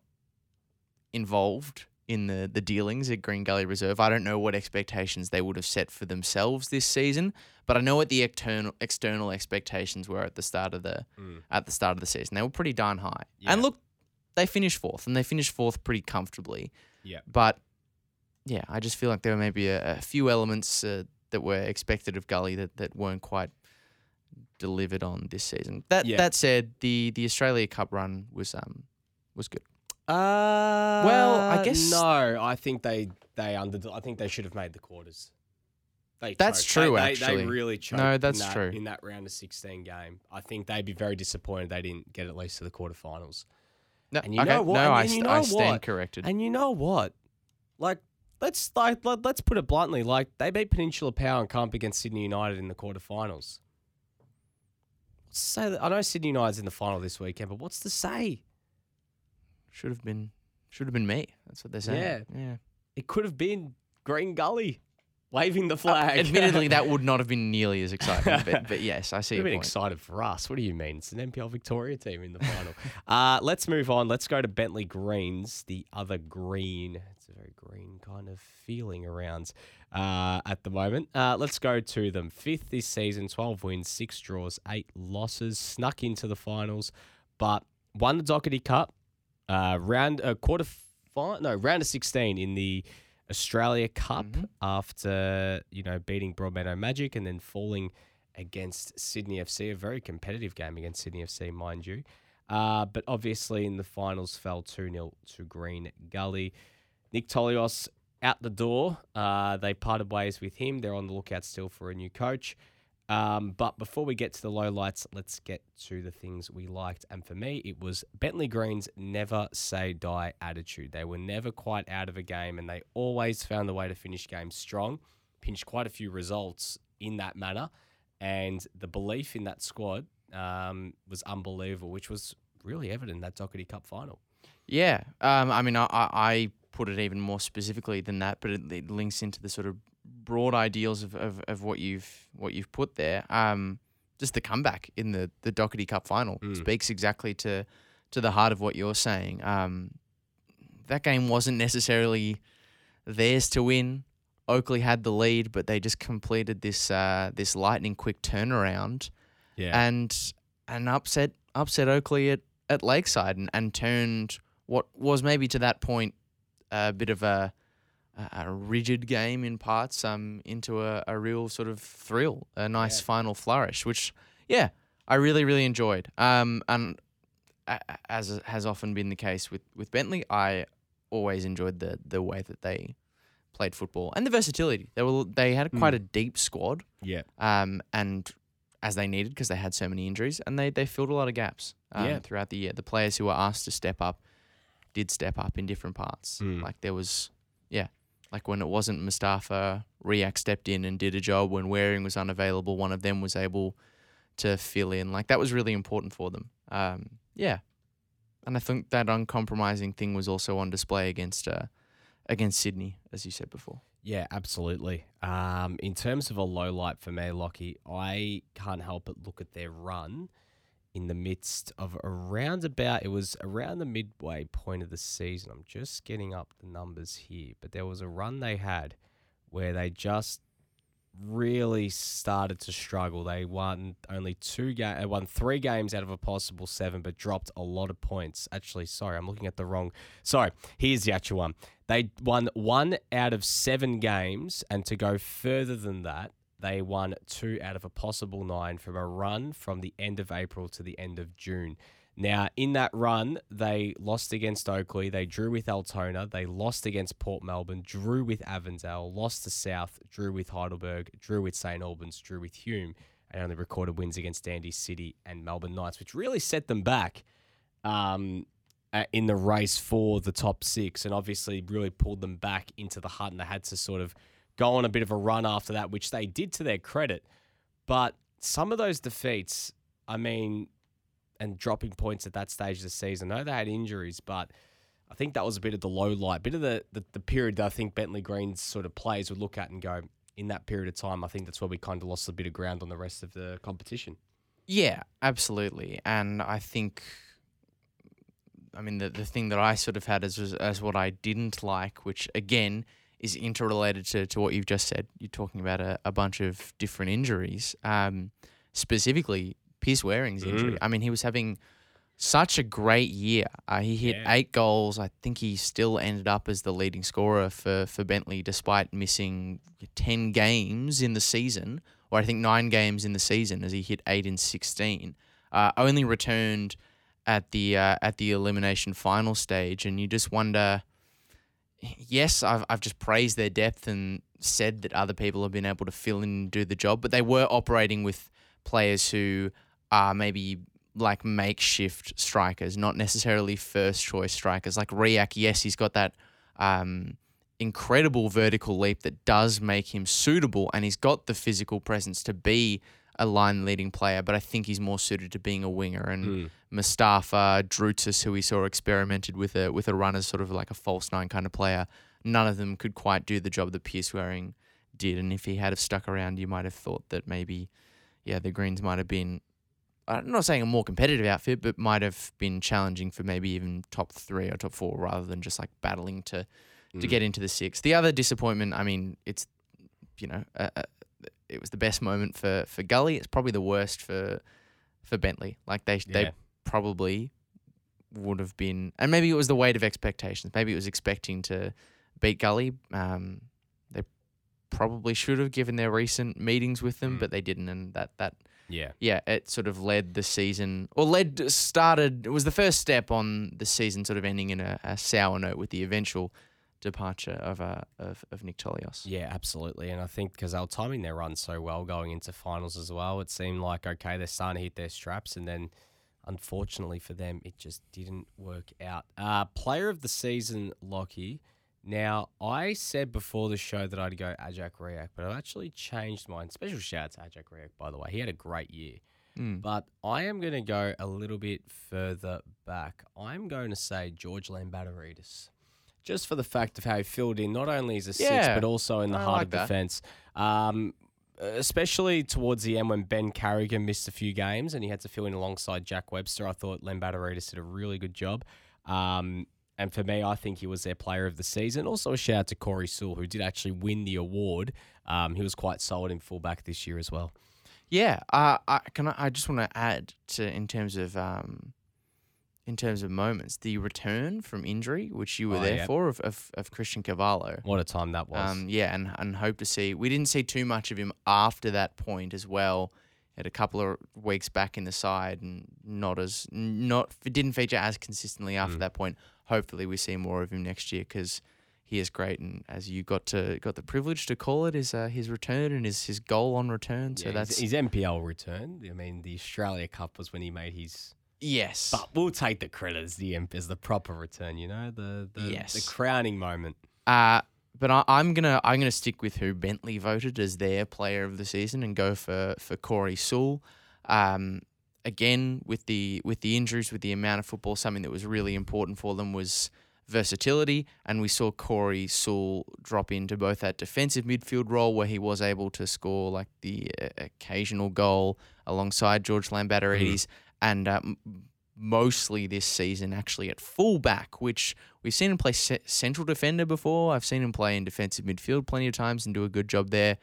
S2: involved in the the dealings at Green Gully Reserve. I don't know what expectations they would have set for themselves this season, but I know what the external external expectations were at the start of the
S1: Mm.
S2: at the start of the season. They were pretty darn high.
S1: Yeah.
S2: And look, they finished fourth, and they finished fourth pretty comfortably.
S1: Yeah.
S2: But yeah, I just feel like there were maybe a, a few elements uh, that were expected of Gully that, that weren't quite delivered on this season. That
S1: Yeah.
S2: that said, the the Australia Cup run was um was good.
S1: Uh,
S2: Well, I guess-
S1: no. I think they they under. I think they should have made the quarters. They
S2: That's
S1: choked.
S2: true,
S1: They, they,
S2: actually.
S1: they really choked.
S2: No,
S1: in
S2: that's
S1: that-
S2: true.
S1: In that round of sixteen game, I think they'd be very disappointed they didn't get at least to the quarterfinals.
S2: No,
S1: And you
S2: okay,
S1: know what?
S2: No,
S1: And
S2: I,
S1: you know
S2: I stand
S1: what?
S2: corrected.
S1: And you know what? Like, let's like let, let's put it bluntly. Like they beat Peninsula Power and come up against Sydney United in the quarterfinals. Say that I know Sydney United's in the final this weekend, but what's to say?
S2: Should have been should have been me. That's what they're saying.
S1: Yeah.
S2: yeah.
S1: It could have been Green Gully waving the flag.
S2: Admittedly, that would not have been nearly as exciting. but, but yes, I see
S1: have been
S2: point.
S1: excited for us. What do you mean? It's an NPL Victoria team in the final. uh, let's move on. Let's go to Bentleigh Greens, the other green. It's a very green kind of feeling around uh, at the moment. Uh, let's go to them. Fifth this season, 12 wins, six draws, eight losses. Snuck into the finals, but won the Dockerty Cup. Uh, round uh, quarter final, no round of 16 in the Australia Cup
S2: Mhm.
S1: after you know beating Broadmeadow Magic and then falling against Sydney FC, a very competitive game against Sydney FC, mind you. Uh, but obviously in the finals fell 2 0 to Green Gully. Nick Tolios out the door. Uh, they parted ways with him. They're on the lookout still for a new coach. Um, but before we get to the lowlights, let's get to the things we liked. And for me, it was Bentleigh Green's never say die attitude. They were never quite out of a game and they always found a way to finish games strong, pinched quite a few results in that manner. And the belief in that squad um, was unbelievable, which was really evident in that Dockerty Cup final.
S2: Yeah. Um, I mean, I, I I put it even more specifically than that, but it, it links into the sort of broad ideals of, of, of what you've what you've put there. Um, just the comeback in the the Dockerty Cup final
S1: Mm.
S2: speaks exactly to to the heart of what you're saying. Um, that game wasn't necessarily theirs to win. Oakleigh had the lead, but they just completed this uh, this lightning quick turnaround
S1: Yeah.
S2: and and upset upset Oakleigh at, at Lakeside and, and turned what was maybe to that point a bit of a a rigid game in parts um into a, a real sort of thrill, a nice
S1: Yeah.
S2: final flourish, which yeah, I really really enjoyed. Um and as has often been the case with, with Bentleigh, I always enjoyed the the way that they played football and the versatility. They were they had quite
S1: Mm.
S2: a deep squad
S1: yeah.
S2: um, and as they needed because they had so many injuries, and they they filled a lot of gaps um,
S1: Yeah.
S2: throughout the year. The players who were asked to step up did step up in different parts.
S1: Mm.
S2: Like there was, yeah, like when it wasn't Mustafa, Riak stepped in and did a job. When Waring was unavailable, one of them was able to fill in. Like that was really important for them. Um, yeah, and I think that uncompromising thing was also on display against uh, against Sydney, as you said before.
S1: Yeah, absolutely. Um, in terms of a low light for me, Lockie, I can't help but look at their run in the midst of around about it was around the midway point of the season. I'm just getting up the numbers here, but there was a run they had where they just really started to struggle. They won only two ga- uh, won three games out of a possible seven, but dropped a lot of points. Actually, sorry, I'm looking at the wrong. Sorry, here's the actual one. They won one out of seven games, and to go further than that, they won two out of a possible nine from a run from the end of April to the end of June. Now, in that run, they lost against Oakleigh, they drew with Altona, they lost against Port Melbourne, drew with Avondale, lost to South, drew with Heidelberg, drew with St Albans, drew with Hume, and only recorded wins against Dandy City and Melbourne Knights, which really set them back um, in the race for the top six, and obviously really pulled them back into the hunt. And they had to sort of go on a bit of a run after that, which they did to their credit. But some of those defeats, I mean, and dropping points at that stage of the season, I know they had injuries, but I think that was a bit of the low light, bit of the, the, the period that I think Bentleigh Green's sort of players would look at and go, in that period of time, I think that's where we kind of lost a bit of ground on the rest of the competition.
S2: Yeah, absolutely. And I think, I mean, the, the thing that I sort of had as, as what I didn't like, which again is interrelated to, to what you've just said. You're talking about a, a bunch of different injuries, um, specifically Pierce Waring's injury.
S1: Mm.
S2: I mean, he was having such a great year. Uh, he hit
S1: Yeah.
S2: eight goals. I think he still ended up as the leading scorer for, for Bentleigh, despite missing 10 games in the season, or I think nine games in the season, as he hit eight in 16. Uh, only returned at the uh, at the elimination final stage, and you just wonder. Yes, I've I've just praised their depth and said that other people have been able to fill in and do the job, but they were operating with players who are maybe like makeshift strikers, not necessarily first choice strikers. Like Riak, yes, he's got that um, incredible vertical leap that does make him suitable, and he's got the physical presence to be a line leading player, but I think he's more suited to being a winger. And
S1: Hmm.
S2: Mustafa, Drutus, who we saw experimented with a with a run as sort of like a false nine kind of player, none of them could quite do the job that Pierce Waring did. And if he had have stuck around, you might have thought that maybe, yeah, the Greens might have been. I'm not saying a more competitive outfit, but might have been challenging for maybe even top three or top four rather than just like battling to to
S1: Mm.
S2: get into the six. The other disappointment, I mean, it's you know, uh, it was the best moment for for Gully. It's probably the worst for for Bentleigh. Like they they probably would have been, and maybe it was the weight of expectations. Maybe it was expecting to beat Gully. Um, they probably should have given their recent meetings with them,
S1: Mm.
S2: but they didn't, and that that
S1: Yeah.
S2: yeah, it sort of led the season, or led started. It was the first step on the season, sort of ending in a, a sour note with the eventual departure of uh, of, of Nick Tolios.
S1: Yeah, absolutely. And I think because they were timing their run so well going into finals as well, it seemed like, okay, they're starting to hit their straps. And then, unfortunately for them, it just didn't work out. Uh, player of the season, Lockie. Now, I said before the show that I'd go Ajak Riak, but I've actually changed mine. Special shout out to Ajak Riak, by the way. He had a great year.
S2: Mm.
S1: But I am going to go a little bit further back. I'm going to say George Lambadaridis. Just for the fact of how he filled in, not only as a six,
S2: Yeah,
S1: but also in the
S2: I
S1: heart
S2: like
S1: of
S2: that.
S1: defence. Um, especially towards the end when Ben Carrigan missed a few games and he had to fill in alongside Jack Webster. I thought Len Lambadaridis did a really good job. Um, and for me, I think he was their player of the season. Also, a shout out to Corey Sewell, who did actually win the award. Um, he was quite solid in fullback this year as well.
S2: Yeah, uh, I can. I, I just want to add to in terms of um, in terms of moments, the return from injury, which you were
S1: Oh,
S2: there
S1: yeah.
S2: for, of, of of Christian Cavallo.
S1: What a time that was.
S2: Um, yeah, and and hope to see. We didn't see too much of him after that point as well. Had a couple of weeks back in the side, and not as not didn't feature as consistently after
S1: Mm.
S2: that point. Hopefully, we see more of him next year because he is great. And as you got to got the privilege to call it, is uh, his return and his his goal on return. So
S1: Yeah,
S2: that's
S1: his, his NPL return. I mean, the Australia Cup was when he made his.
S2: Yes,
S1: But we'll take the credit as the imp- as the proper return. You know, the the, the crowning moment.
S2: Uh, but I, I'm gonna I'm gonna stick with who Bentleigh voted as their player of the season and go for for Corey Sewell. Um, again with the with the injuries, with the amount of football, something that was really important for them was versatility, and we saw Corey Sewell drop into both that defensive midfield role where he was able to score like the uh, occasional goal alongside George Lambadaridis, and uh, mostly this season actually at fullback, which we've seen him play ce- central defender before. I've seen him play in defensive midfield plenty of times and do a good job there.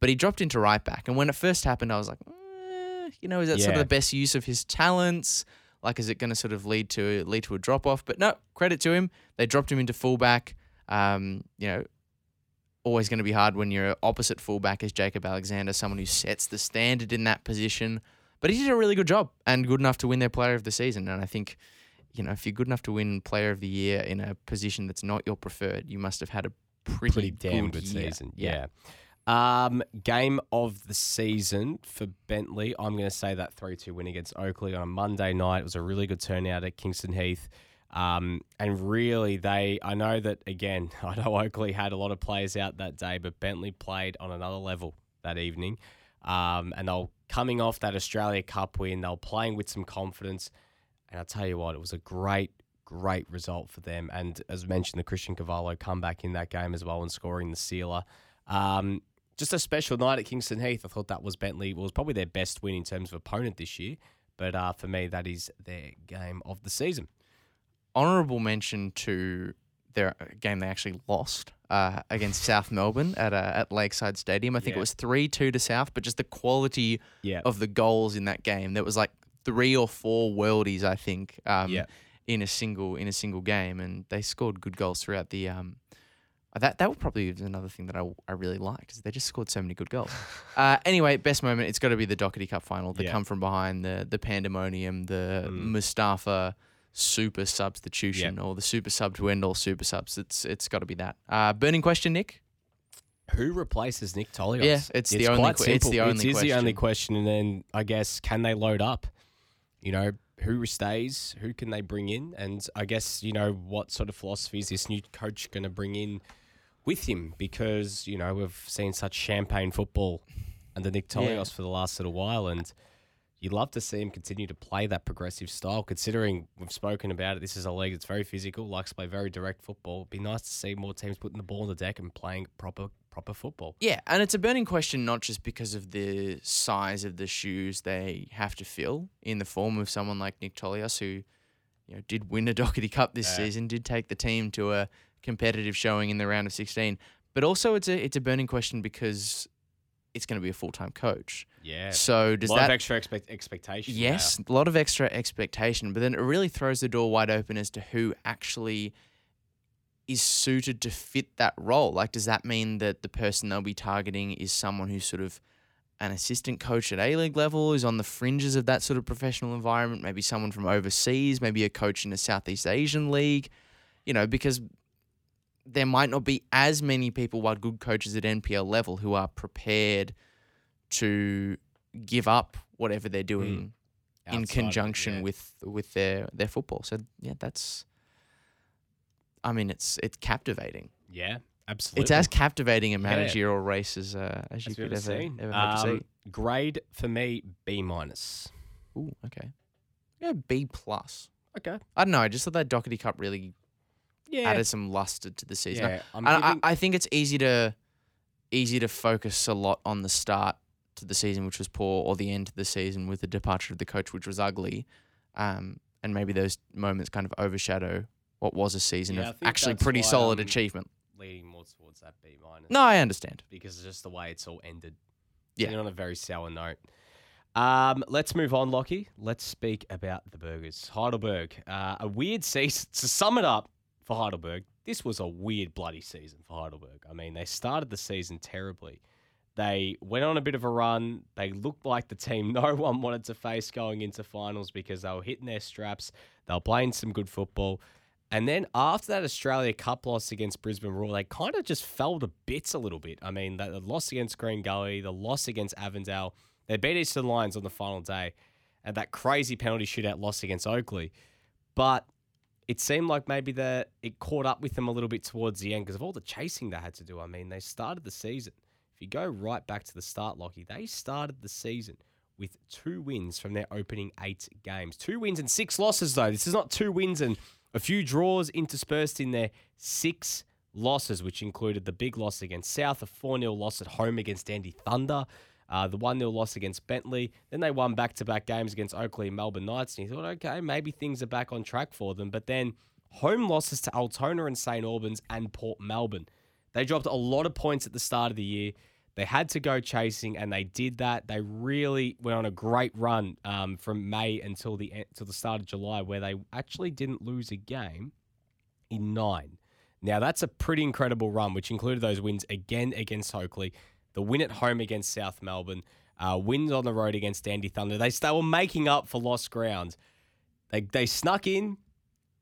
S2: But he dropped into right back, and when it first happened, I was like, eh, you know, is that sort of the best use of his talents? Like, is it going to sort of lead to lead to a drop off? But no, credit to him. They dropped him into fullback. Um, you know, always going to be hard when your opposite fullback is Jacob Alexander, someone who sets the standard in that position. But he did a really good job and good enough to win their player of the season. And I think, you know, if you're good enough to win player of the year in a position that's not your preferred, you must have had a pretty,
S1: Pretty damn
S2: good,
S1: good season. Yeah. Um, game of the season for Bentleigh. I'm going to say that 3 2 win against Oakleigh on a Monday night. It was a really good turnout at Kingston Heath. Um, and really, they, I know that, again, I know Oakleigh had a lot of players out that day, but Bentleigh played on another level that evening. Um, and they were coming off that Australia Cup win. They were playing with some confidence. And I'll tell you what, it was a great great result for them. And as mentioned, the Christian Cavallo comeback in that game as well and scoring the sealer. Um, just a special night at Kingston Heath. I thought that was Bentleigh was probably their best win in terms of opponent this year. But uh, for me, that is their game of the season.
S2: Honourable mention to their game they actually lost uh, against South Melbourne at uh, at Lakeside Stadium. I think
S1: Yeah.
S2: it was three two to South, but just the quality
S1: Yeah.
S2: of the goals in that game. There was like three or four worldies, I think, um,
S1: Yeah.
S2: in a single in a single game, and they scored good goals throughout the. Um, uh, that that would probably another thing that I, I really liked is they just scored so many good goals. uh, anyway, best moment it's got to be the Dockerty Cup final. The
S1: Yeah.
S2: come from behind, the the pandemonium, the
S1: Mm.
S2: Mustafa super substitution or the super sub to end all super subs. It's it's got to be that. Uh, burning question, Nick.
S1: Who replaces Nick Tolios?
S2: Yeah, it's the only
S1: quite
S2: que- it's the only
S1: It is the only
S2: question.
S1: and then I guess can they load up? You know, who stays? Who can they bring in? And I guess you know what sort of philosophy is this new coach going to bring in with him? Because you know we've seen such champagne football under Nick
S2: Yeah.
S1: Tolios for the last little while, and you'd love to see him continue to play that progressive style. Considering we've spoken about it, this is a league that's very physical, likes to play very direct football. It'd be nice to see more teams putting the ball on the deck and playing proper proper football.
S2: Yeah, and it's a burning question not just because of the size of the shoes they have to fill in the form of someone like Nick Tolios, who you know did win a Dockerty Cup this
S1: Yeah.
S2: season, did take the team to a competitive showing in the round of sixteen, but also it's a it's a burning question because it's going to be a full time coach.
S1: Yeah.
S2: So does
S1: a lot
S2: that
S1: of extra expect- expectations.
S2: Yes, a lot of extra expectation, but then it really throws the door wide open as to who actually is suited to fit that role. Like, does that mean that the person they'll be targeting is someone who's sort of an assistant coach at A League level, is on the fringes of that sort of professional environment, maybe someone from overseas, maybe a coach in a Southeast Asian league, you know, because there might not be as many people, while good coaches at NPL level, who are prepared to give up whatever they're doing
S1: Outside
S2: in
S1: it,
S2: conjunction
S1: yeah.
S2: with with their their football. So yeah, that's. I mean, it's it's captivating.
S1: Yeah, absolutely.
S2: It's as captivating a
S1: Yeah.
S2: managerial race as uh, as you
S1: As
S2: could
S1: we've
S2: ever
S1: seen.
S2: ever hope to
S1: Um,
S2: see.
S1: Grade for me B minus.
S2: Ooh, okay. Yeah, B plus.
S1: Okay.
S2: I don't know. I just thought that Dockerty Cup really
S1: Yeah.
S2: added some luster to the season.
S1: yeah.
S2: And I, I think it's easy to easy to focus a lot on the start to the season, which was poor, or the end of the season with the departure of the coach, which was ugly. Um, and maybe those moments kind of overshadow what was a season
S1: Yeah,
S2: of actually pretty solid
S1: I'm-
S2: achievement.
S1: leaning more towards that B minus.
S2: No, I understand.
S1: because it's just the way it's all ended.
S2: Yeah.
S1: On a very sour note. Um, let's move on, Lockie. Let's speak about the Burgers. Heidelberg, uh, a weird season. To sum it up for Heidelberg, this was a weird, bloody season for Heidelberg. I mean, they started the season terribly. They went on a bit of a run. They looked like the team no one wanted to face going into finals because they were hitting their straps. They were playing some good football. And then after that Australia Cup loss against Brisbane Roar, they kind of just fell to bits a little bit. I mean, the loss against Green Gully, the loss against Avondale, they beat Eastern Lions on the final day, and that crazy penalty shootout loss against Oakleigh. But it seemed like maybe the it caught up with them a little bit towards the end because of all the chasing they had to do. I mean, they started the season. If you go right back to the start, Lockie, they started the season with two wins from their opening eight games. Two wins and six losses, though. This is not two wins and a few draws interspersed in their Six losses, which included the big loss against South, a 4 0 loss at home against Dandy Thunder, uh, the 1 0 loss against Bentleigh. Then they won back to back games against Oakleigh and Melbourne Knights. And you thought, okay, maybe things are back on track for them. But then home losses to Altona and St. Albans and Port Melbourne. They dropped a lot of points at the start of the year. They had to go chasing, and they did that. They really went on a great run um, from May until the till the start of July, where they actually didn't lose a game in nine. Now that's a pretty incredible run, which included those wins again against Oakleigh, the win at home against South Melbourne, uh, wins on the road against Dandy Thunder. They they were making up for lost ground. They they snuck in.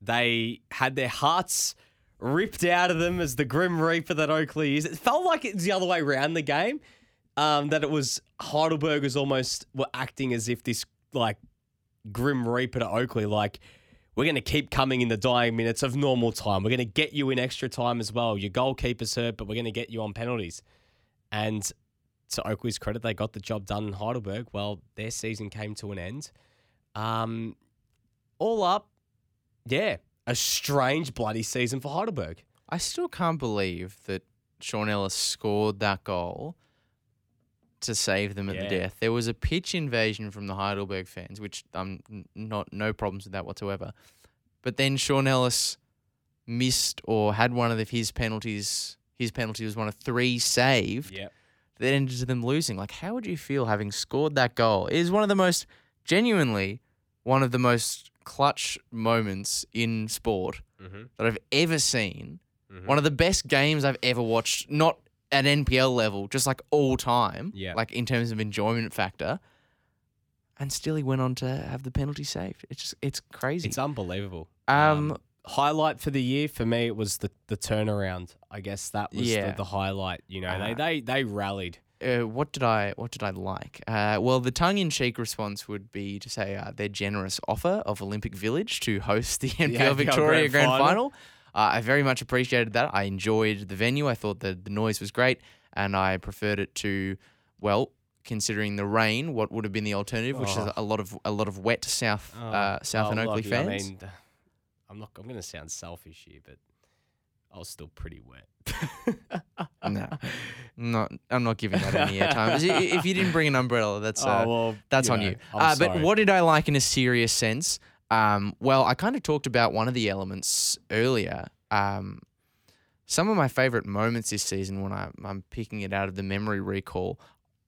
S1: They had their hearts ripped out of them as the Grim Reaper that Oakleigh is. It felt like it's the other way around the game. Um, that it was Heidelberg almost were acting as if this like Grim Reaper to Oakleigh, like we're going to keep coming in the dying minutes of normal time. We're going to get you in extra time as well. Your goalkeeper's hurt, but we're going to get you on penalties. And to Oakleigh's credit, they got the job done in Heidelberg. Well, their season came to an end. Um, all up, yeah, a strange bloody season for Heidelberg.
S2: I still can't believe that Sean Ellis scored that goal to save them at
S1: Yeah.
S2: the death. There was a pitch invasion from the Heidelberg fans, which I'm n- not no problems with that whatsoever. But then Sean Ellis missed or had one of his penalties. His penalty was one of three saved
S1: Yep.
S2: that ended to them losing. Like, how would you feel having scored that goal? It is one of the most genuinely one of the most clutch moments in sport
S1: Mm-hmm.
S2: that I've ever seen.
S1: Mhm.
S2: One of the best games I've ever watched, not at NPL level, just like all time.
S1: Yeah.
S2: Like in terms of enjoyment factor. And still he went on to have the penalty saved. It's just it's crazy.
S1: It's unbelievable.
S2: um
S1: highlight for the year for me it was the the turnaround. I guess that was
S2: Yeah.
S1: the, the highlight. You know,
S2: Uh,
S1: they they they rallied.
S2: Uh, what did I what did I like? Uh, well, the tongue-in-cheek response would be to say uh, their generous offer of Olympic Village to host the NPL
S1: NPL
S2: Victoria
S1: Grand
S2: Grand,
S1: Final.
S2: Final. Uh, I very much appreciated that. I enjoyed the venue. I thought that the noise was great, and I preferred it to, well, considering the rain, what would have been the alternative, which is
S1: Oh.
S2: a lot of a lot of wet South uh, South
S1: Oh,
S2: and
S1: Oakleigh
S2: fans.
S1: I mean, I'm not. I'm going to sound selfish here, but I was still pretty wet.
S2: No. not, I'm not giving that any airtime. If you didn't bring an umbrella, that's uh,
S1: oh well,
S2: That's
S1: you
S2: on
S1: know,
S2: you. Uh, but what did I like in a serious sense? Um, well, I kind of talked about one of the elements earlier. Um, some of my favorite moments this season, when I, I'm picking it out of the memory recall,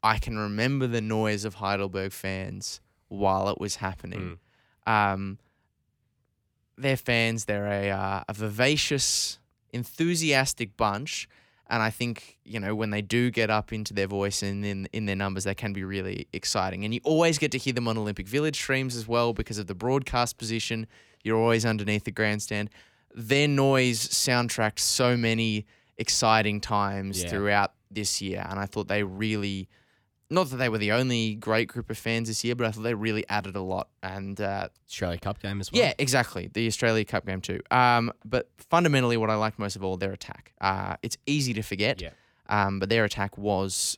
S2: I can remember the noise of Heidelberg fans while it was happening. Um, they're fans. They're a, uh, a vivacious, enthusiastic bunch. And I think, you know, when they do get up into their voice and in, in their numbers, they can be really exciting. And you always get to hear them on Olympic Village streams as well because of the broadcast position. You're always underneath the grandstand. Their noise soundtracked so many exciting times
S1: Yeah.
S2: throughout this year. And I thought they really, not that they were the only great group of fans this year, but I thought they really added a lot. And uh,
S1: Australia Cup game as well.
S2: yeah, exactly. The Australia Cup game too. Um, but fundamentally, what I liked most of all, their attack. Uh, it's easy to forget.
S1: Yeah.
S2: Um, but their attack was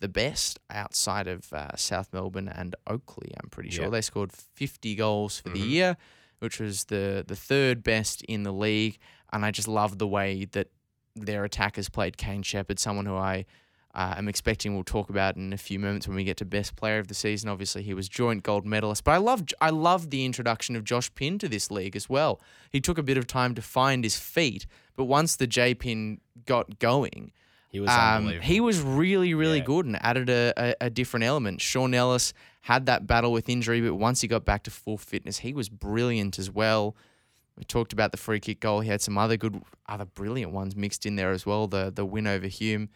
S2: the best outside of uh, South Melbourne and Oakleigh. I'm pretty sure
S1: Yeah.
S2: they scored 50 goals for the
S1: Mhm.
S2: year, which was the the third best in the league. And I just love the way that their attackers played. Kane Shepherd, someone who I uh, am expecting we'll talk about in a few moments when we get to best player of the season. Obviously, he was joint gold medalist. But I love I love the introduction of Josh Pin to this league as well. He took a bit of time to find his feet, but once the J Pin got going,
S1: he was
S2: um, he was really, really
S1: Yeah.
S2: good and added a, a, a different element. Sean Ellis had that battle with injury, but once he got back to full fitness, he was brilliant as well. We talked about the free kick goal. He had some other good, other brilliant ones mixed in there as well. The the win over Hume.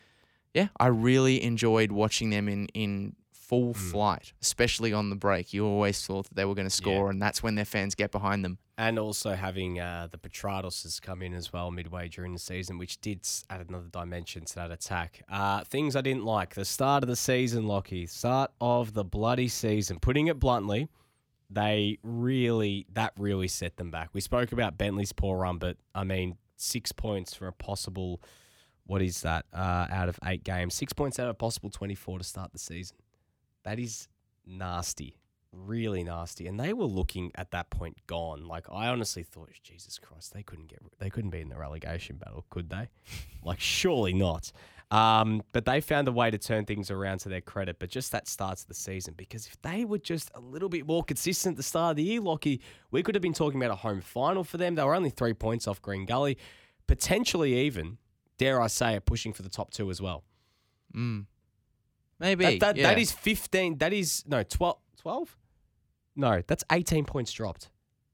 S2: Yeah, I really enjoyed watching them in in full
S1: Hmm.
S2: flight, especially on the break. You always thought that they were going to score, and that's when their fans get behind them.
S1: and also having uh, the Petrados has come in as well midway during the season, which did add another dimension to that attack. Uh, things I didn't like: the start of the season, Lockie, start of the bloody season. Putting it bluntly, they really that really set them back. We spoke about Bentleigh's poor run, but I mean six points for a possible. What is that? Uh, out of eight games, six points out of possible twenty-four to start the season. That is nasty, really nasty. And they were looking at that point gone. Like I honestly thought, Jesus Christ, they couldn't get, they couldn't be in the relegation battle, could they? like surely not. Um, but they found a way to turn things around to their credit. But just that starts the season because if they were just a little bit more consistent at the start of the year, Lockie, we could have been talking about a home final for them. They were only three points off Green Gully, potentially even, dare I say it, pushing for the top two as well.
S2: Mm. Maybe
S1: That, that,
S2: yeah.
S1: that is 15. That is, no, 12? 12? No, that's 18 points dropped.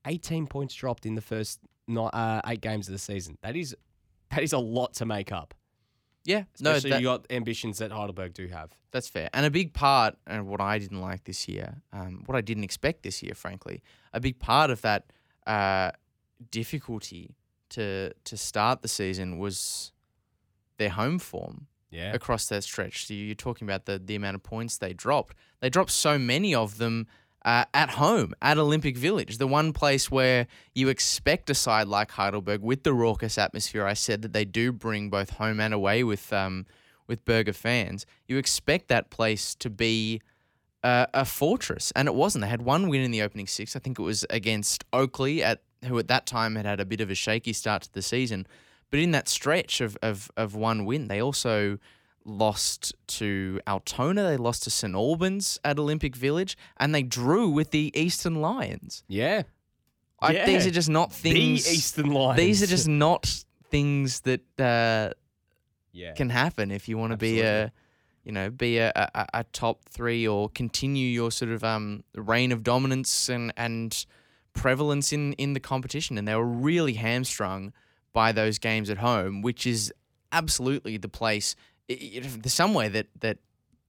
S1: 18 points dropped in the first not, uh, eight games of the season. That is that is a lot to make up.
S2: yeah. No,
S1: Especially
S2: that,
S1: you got ambitions that Heidelberg do have.
S2: That's fair. And a big part, and what I didn't like this year, um, what I didn't expect this year, frankly, a big part of that uh, difficulty to to start the season was their home form
S1: Yeah.
S2: across that stretch. So you're talking about the the amount of points they dropped. They dropped so many of them. Uh, at home, at Olympic Village, the one place where you expect a side like Heidelberg with the raucous atmosphere. I said that they do bring both home and away with um, with Burger fans, you expect that place to be uh, a fortress, and it wasn't. They had one win in the opening six. I think it was against Oakleigh at who at that time had had a bit of a shaky start to the season. But in that stretch of, of, of one win, they also lost to Altona, they lost to St Albans at Olympic Village, and they drew with the Eastern Lions.
S1: Yeah.
S2: I,
S1: Yeah.
S2: These are just not things.
S1: the Eastern Lions.
S2: These are just not things that uh,
S1: yeah.
S2: can happen if you want to be a, you know, be a, a, a top three or continue your sort of um reign of dominance and and prevalence in in the competition. And they were really hamstrung by those games at home, which is absolutely the place. somewhere that that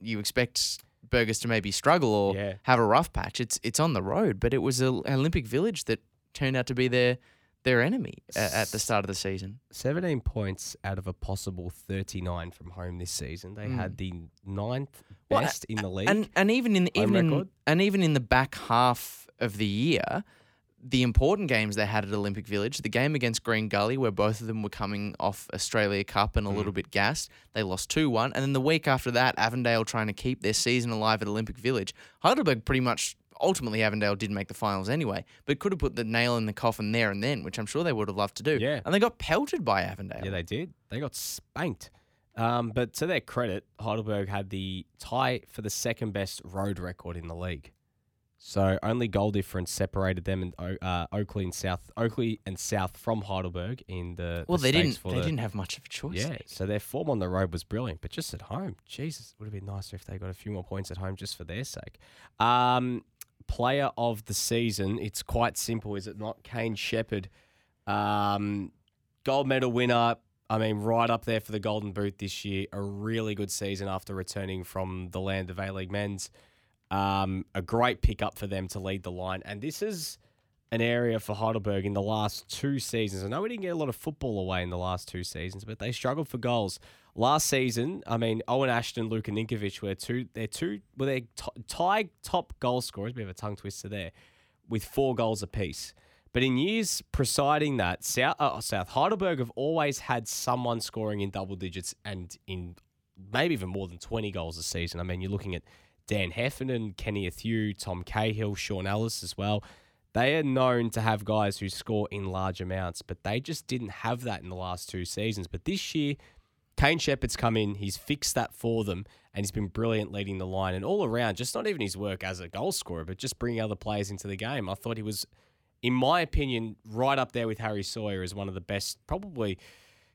S2: you expect Burgers to maybe struggle or
S1: Yeah.
S2: have a rough patch. It's it's on the road, but it was an Olympic Village that turned out to be their their enemy a- at the start of the season.
S1: 17 points out of a possible 39 from home this season. They had hmm. the ninth
S2: Well,
S1: best in the league.
S2: And and even in
S1: Home
S2: even in, and even in the back half of the year, the important games they had at Olympic Village, the game against Green Gully, where both of them were coming off Australia Cup and a little bit gassed, they lost two one, and then the week after that, Avondale trying to keep their season alive at Olympic Village. Heidelberg pretty much. Ultimately, Avondale did make the finals anyway, but could have put the nail in the coffin there and then, which I'm sure they would have loved to do.
S1: Yeah.
S2: And they got pelted by Avondale.
S1: yeah, they did. They got spanked. Um, but to their credit, Heidelberg had the tie for the second best road record in the league. So only goal difference separated them and uh, Oakleigh and South Oakleigh and South from Heidelberg in the
S2: well,
S1: the
S2: they didn't. They
S1: the-
S2: didn't have much of a choice.
S1: Yeah, so their form on the road was brilliant, but just at home, Jesus, would have been nicer if they got a few more points at home just for their sake. Um, player of the season, it's quite simple, is it not? Kane Shepherd, um, gold medal winner. I mean, right up there for the Golden Boot this year. A really good season after returning from the land of A League Men's. Um, a great pickup for them to lead the line, and this is an area for Heidelberg in the last two seasons. I know we didn't get a lot of football away in the last two seasons, but they struggled for goals. Last season, I mean, Owen Ashton, Luka Ninkovic were two. They're two. Well, they're t- tied top goal scorers. Bit of a tongue twister there, with four goals apiece. But in years preceding that, South, uh, South Heidelberg have always had someone scoring in double digits and in maybe even more than 20 goals a season. I mean, you're looking at Dan Heffernan, Kenny Athiu, Tom Cahill, Sean Ellis as well. They are known to have guys who score in large amounts, but they just didn't have that in the last two seasons. But this year, Kane Shepherd's come in, he's fixed that for them, and he's been brilliant leading the line. And all around, just not even his work as a goal scorer, but just bringing other players into the game. I thought he was, in my opinion, right up there with Harry Sawyer as one of the best, probably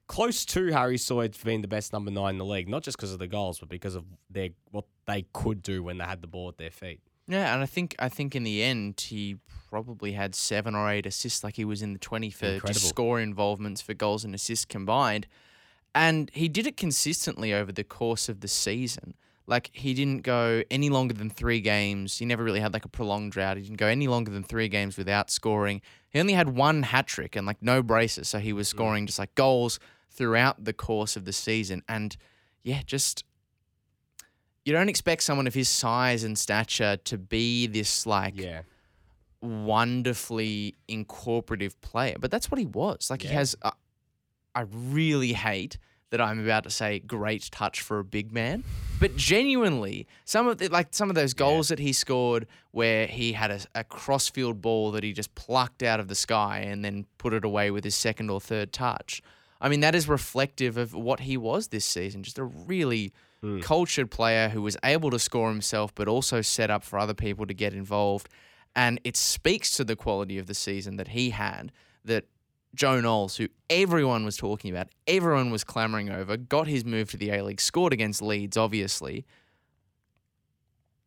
S1: close to Harry Sawyer being the best number nine in the league, not just because of the goals, but because of their what they could do when they had the ball at their feet.
S2: Yeah, and I think I think in the end he probably had seven or eight assists, like he was in the twenty for
S1: Incredible.
S2: just score involvements for goals and assists combined, and he did it consistently over the course of the season. Like he didn't go any longer than three games. He never really had like a prolonged drought. He didn't go any longer than three games without scoring. He only had one hat trick and like no braces, so he was scoring just like goals throughout the course of the season. And yeah, just you don't expect someone of his size and stature to be this like
S1: Yeah.
S2: wonderfully incorporative player, but that's what he was. Like he has. Uh, I really hate that I'm about to say great touch for a big man, but genuinely, some of the, like some of those goals that he scored where he had a, a crossfield ball that he just plucked out of the sky and then put it away with his second or third touch. I mean, that is reflective of what he was this season. Just a really hmm. cultured player who was able to score himself, but also set up for other people to get involved. And it speaks to the quality of the season that he had that Joe Knowles, who everyone was talking about, everyone was clamoring over, got his move to the A League, scored against Leeds, obviously.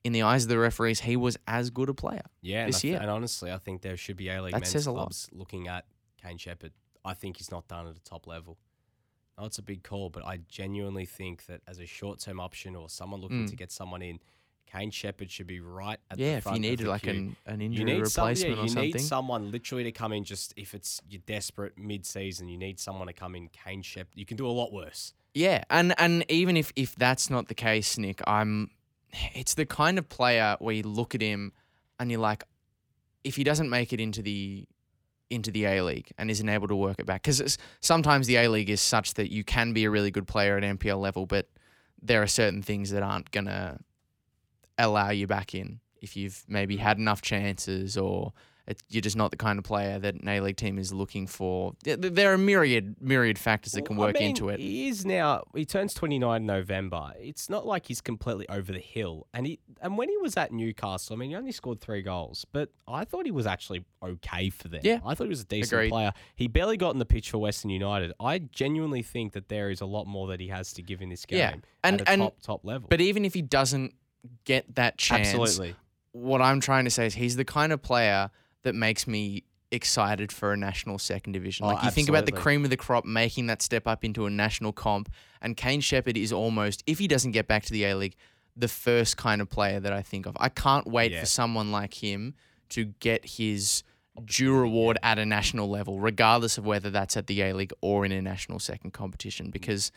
S2: In the eyes of the referees, he was as good a player.
S1: Yeah,
S2: this
S1: and, I th-
S2: year.
S1: and honestly, I think there should be A League men's
S2: says a lot.
S1: clubs looking at Kane Shepherd. I think he's not done at a top level. Oh, it's a big call, but I genuinely think that as a short-term option or someone looking
S2: Mm.
S1: to get someone in, Kane Shepherd should be right at
S2: yeah,
S1: the
S2: if
S1: front
S2: you
S1: of
S2: needed
S1: the
S2: like
S1: queue.
S2: an, an
S1: you
S2: injury
S1: need some, yeah,
S2: replacement
S1: you
S2: or something.
S1: You need someone literally to come in. Just if it's you're desperate mid-season, you need someone to come in. Kane Shepherd, you can do a lot worse.
S2: Yeah, and and even if if that's not the case, Nick, I'm. It's the kind of player where you look at him, and you're like, if he doesn't make it into the into the A League and isn't able to work it back, because sometimes the A League is such that you can be a really good player at NPL level, but there are certain things that aren't gonna allow you back in if you've maybe mm. had enough chances or it, you're just not the kind of player that an A League team is looking for. There, are myriad myriad factors that can
S1: Well, I
S2: work
S1: mean,
S2: into it.
S1: He is now. He turns 29 in November. It's not like he's completely over the hill. And he and when he was at Newcastle, I mean, he only scored three goals, but I thought he was actually okay for them.
S2: Yeah.
S1: I thought he was a decent
S2: Agreed.
S1: player. He barely got in the pitch for Western United. I genuinely think that there is a lot more that he has to give in this game.
S2: Yeah, and-
S1: at a
S2: and-
S1: top top level.
S2: But even if he doesn't get that chance,
S1: absolutely,
S2: what I'm trying to say is he's the kind of player that makes me excited for a national second division.
S1: Oh,
S2: Like you think about the cream of the crop making that step up into a national comp, and Kane Shepard is almost, if he doesn't get back to the A League, the first kind of player that I think of. I can't wait
S1: Yeah.
S2: for someone like him to get his due reward at a national level, regardless of whether that's at the A League or in a national second competition, because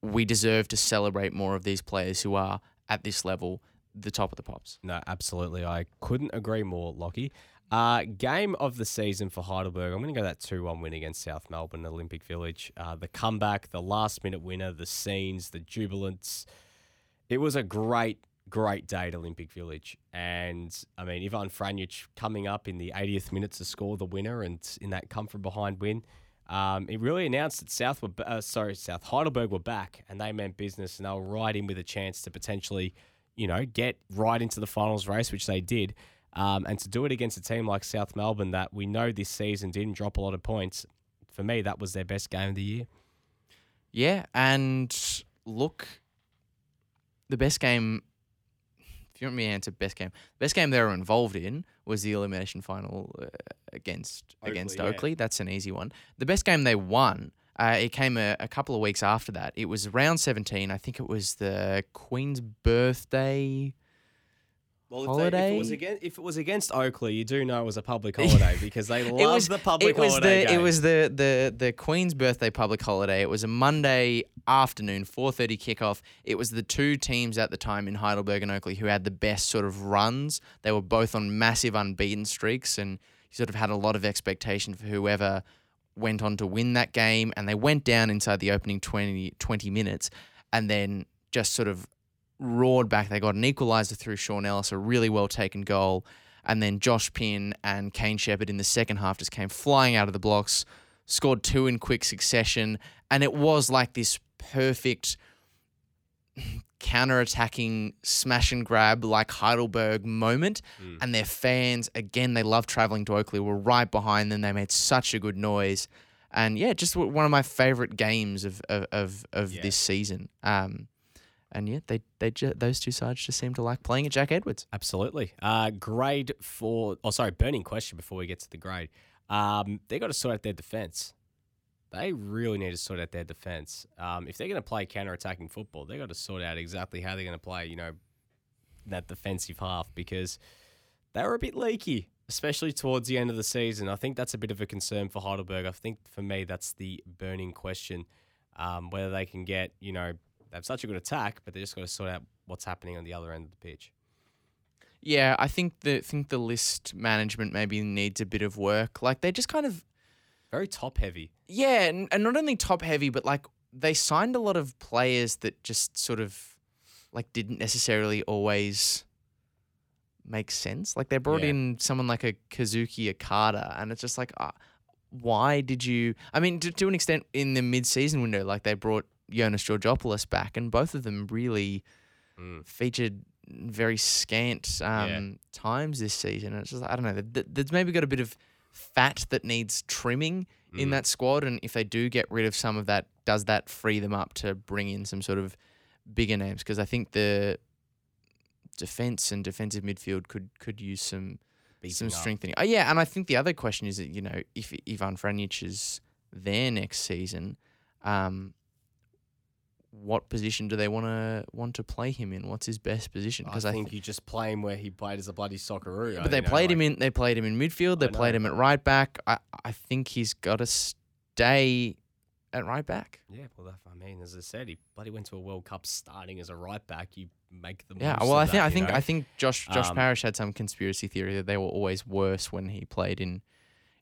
S2: we deserve to celebrate more of these players who are at this level, the top of the pops.
S1: No, absolutely. I couldn't agree more, Lockie. Uh, game of the season for Heidelberg. I'm going to go that 2 1 win against South Melbourne, Olympic Village. Uh, the comeback, the last minute winner, the scenes, the jubilance. It was a great, great day at Olympic Village. And I mean, Ivan Franjic coming up in the 80th minute to score the winner and in that come from behind win. Um, it really announced that South were, uh, sorry, South Heidelberg were back and they meant business and they were right in with a chance to potentially, you know, get right into the finals race, which they did. Um, and to do it against a team like South Melbourne that we know this season didn't drop a lot of points, for me, that was their best game of the year.
S2: Yeah, and look, the best game. You want me to answer best game, The best game they were involved in was the elimination final uh, against
S1: Oakleigh,
S2: against
S1: yeah.
S2: Oakleigh. That's an easy one. The best game they won. Uh, it came a, a couple of weeks after that. It was round 17. I think it was the Queen's birthday.
S1: Well,
S2: if they- if it was
S1: against, if it was against Oakleigh, you do know it was a public holiday because they love
S2: was-
S1: the public
S2: it was
S1: holiday.
S2: the it was the the the Queen's birthday public holiday. It was a Monday afternoon, four thirty kickoff. It was the two teams at the time in Heidelberg and Oakleigh who had the best sort of runs. They were both on massive unbeaten streaks, and you sort of had a lot of expectation for whoever went on to win that game. And they went down inside the opening 20, 20 minutes, and then just sort of roared back. They got an equaliser through Sean Ellis, a really well taken goal. And then Josh Pinn and Kane Shepard in the second half just came flying out of the blocks, scored two in quick succession. And it was like this perfect counter attacking smash and grab like Heidelberg moment.
S1: Mm.
S2: And their fans, again, they love traveling to Oakleigh, were right behind them. They made such a good noise. And yeah, just one of my favorite games of of, of, of
S1: Yeah.
S2: this season. Um, and yet they they ju- those two sides just seem to like playing at Jack Edwards.
S1: Absolutely. Uh, grade for, oh, sorry, burning question before we get to the grade. Um, they got to sort out their defense. They really need to sort out their defense. Um, if they're going to play counter-attacking football, they got to sort out exactly how they're going to play, you know, that defensive half because they were a bit leaky, especially towards the end of the season. I think that's a bit of a concern for Heidelberg. I think for me, that's the burning question um, whether they can get, you know, they have such a good attack, but they just got to sort out what's happening on the other end of the pitch.
S2: Yeah, I think the think the list management maybe needs a bit of work. Like they're just kind of
S1: Very top heavy.
S2: yeah, and, and not only top heavy, but like they signed a lot of players that just sort of like didn't necessarily always make sense. Like they brought
S1: Yeah.
S2: in someone like a Kazuki Okada, and it's just like, uh, why did you? I mean, to, to an extent, in the mid-season window, like they brought Jonas Georgopoulos back, and both of them really
S1: Mm.
S2: featured very scant um,
S1: Yeah.
S2: times this season. And it's just I don't know. th- th- There's maybe got a bit of fat that needs trimming in
S1: Mm.
S2: that squad, and if they do get rid of some of that, does that free them up to bring in some sort of bigger names? Because I think the defense and defensive midfield could could use some some
S1: up.
S2: strengthening. Oh yeah, and I think the other question is that you know if Ivan Franjic is there next season, um, what position do they want to want to play him in? What's his best position? Because I,
S1: think
S2: think,
S1: you just play him where he played as a bloody Socceroo.
S2: but they played him in they played him in midfield. They
S1: I
S2: played
S1: know.
S2: him at right back. I I think he's got to stay at right back.
S1: Yeah, well, that, I mean, as I said, he bloody went to a World Cup starting as a right back. You make the
S2: Yeah, well,
S1: of
S2: I think
S1: that,
S2: I think
S1: know?
S2: I think Josh Josh
S1: Um,
S2: Parrish had some conspiracy theory that they were always worse when he played in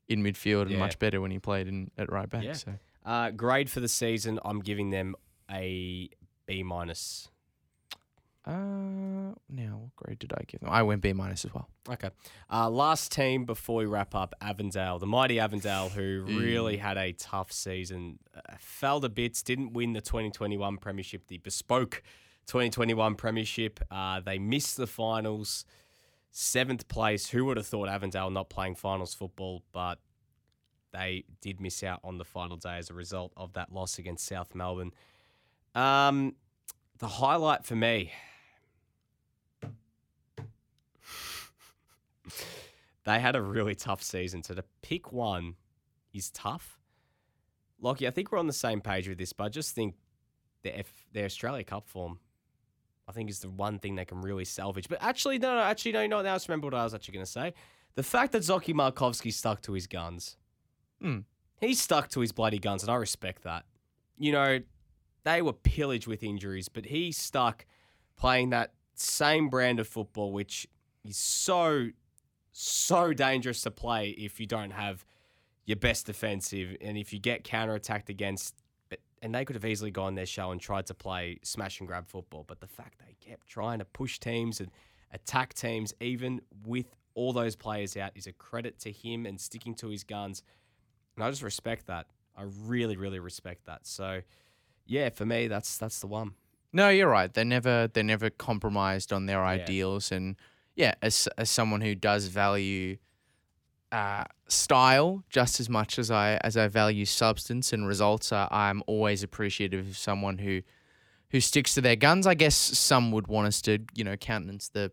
S2: in midfield and
S1: Yeah.
S2: much better when he played in at right back.
S1: Yeah.
S2: So
S1: Uh, grade for the season, I'm giving them a B minus.
S2: Uh, now what grade did I give them? I went B minus as well.
S1: Okay. Uh, last team before we wrap up, Avondale, the mighty Avondale, who really had a tough season, uh, fell to bits, didn't win the 2021 Premiership, the bespoke 2021 Premiership. Uh, they missed the finals, seventh place. Who would have thought Avondale not playing finals football? But they did miss out on the final day as a result of that loss against South Melbourne. Um, the highlight for me. they had a really tough season. So to pick one is tough. Lockie, I think we're on the same page with this, but I just think their, F- their Australia Cup form, I think, is the one thing they can really salvage. But actually, no, no, actually, no, you know? Now I just remember what I was actually going to say. The fact that Zoki Markovsky stuck to his guns.
S2: Hmm.
S1: He stuck to his bloody guns, and I respect that. You know, they were pillaged with injuries, but he stuck playing that same brand of football, which is so, so dangerous to play if you don't have your best defensive and if you get counter attacked against. And they could have easily gone their show and tried to play smash and grab football, but the fact they kept trying to push teams and attack teams, even with all those players out, is a credit to him and sticking to his guns. And I just respect that. I really, really respect that. So, yeah, for me, that's that's the one.
S2: No, you're right. They never they never compromised on their ideals, and yeah, as as someone who does value uh, style just as much as I as I value substance and results, uh, I'm always appreciative of someone who who sticks to their guns. I guess some would want us to you know countenance the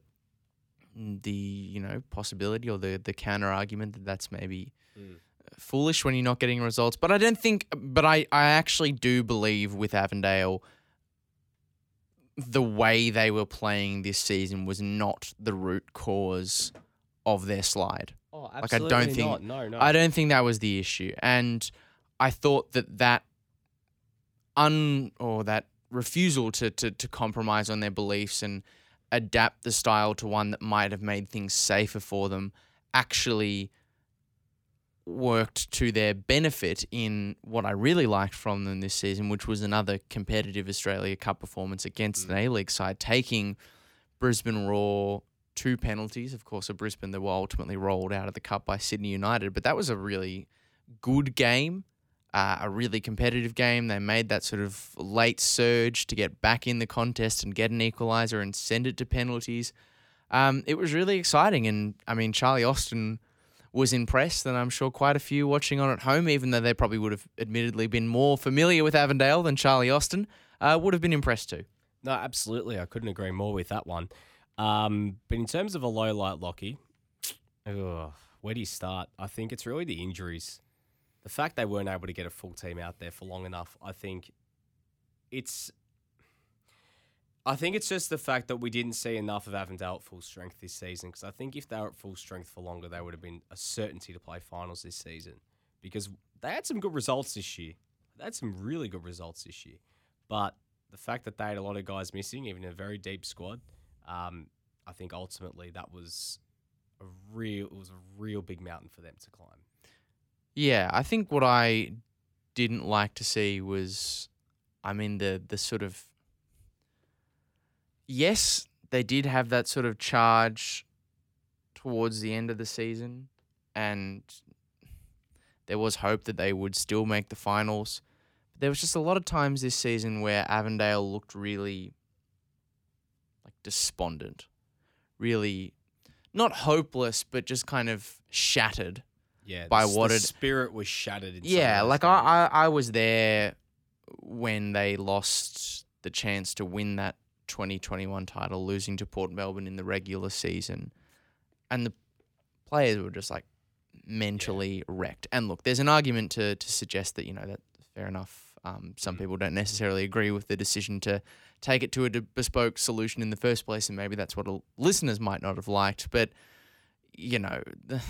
S2: the you know possibility or the the counter argument that that's maybe
S1: Mm.
S2: Foolish when you're not getting results. But I don't think. But I I actually do believe with Avondale the way they were playing this season was not the root cause of their slide.
S1: Oh,
S2: I don't
S1: absolutely
S2: think-
S1: not. No, no.
S2: I don't think that was the issue, and I thought that that un or that refusal to to to compromise on their beliefs and adapt the style to one that might have made things safer for them actually worked to their benefit in what I really liked from them this season, which was another competitive Australia Cup performance against an A League side, taking Brisbane Roar two penalties. Of course, at Brisbane, they were ultimately rolled out of the cup by Sydney United, but that was a really good game, uh, a really competitive game. They made that sort of late surge to get back in the contest and get an equaliser and send it to penalties. Um, it was really exciting, and I mean, Charlie Austin was impressed, and I'm sure quite a few watching on at home, even though they probably would have admittedly been more familiar with Avondale than Charlie Austin, uh, would have been impressed too.
S1: No, absolutely. I couldn't agree more with that one. Um, but in terms of a low light, Lockie, ugh, where do you start? I think it's really the injuries. The fact they weren't able to get a full team out there for long enough, I think it's. I think it's just the fact that we didn't see enough of Avondale at full strength this season. Because I think if they were at full strength for longer, they would have been a certainty to play finals this season. Because they had some good results this year. They had some really good results this year. But the fact that they had a lot of guys missing, even in a very deep squad, um, I think ultimately that was a real it was a real big mountain for them to climb.
S2: Yeah, I think what I didn't like to see was, I mean, the the sort of. Yes, they did have that sort of charge towards the end of the season, and there was hope that they would still make the finals. But there was just a lot of times this season where Avondale looked really like despondent, really not hopeless, but just kind of shattered
S1: Yeah,
S2: By
S1: the
S2: what
S1: the
S2: it-
S1: spirit was shattered. In
S2: Yeah, like. I, I, I was there when they lost the chance to win that 2021 title, losing to Port Melbourne in the regular season. And the players were just like mentally wrecked. And look, there's an argument to, to suggest that, you know, that fair enough. Um, some
S1: Mm.
S2: people don't necessarily agree with the decision to take it to a bespoke solution in the first place, and maybe that's what listeners might not have liked. But, you know, the,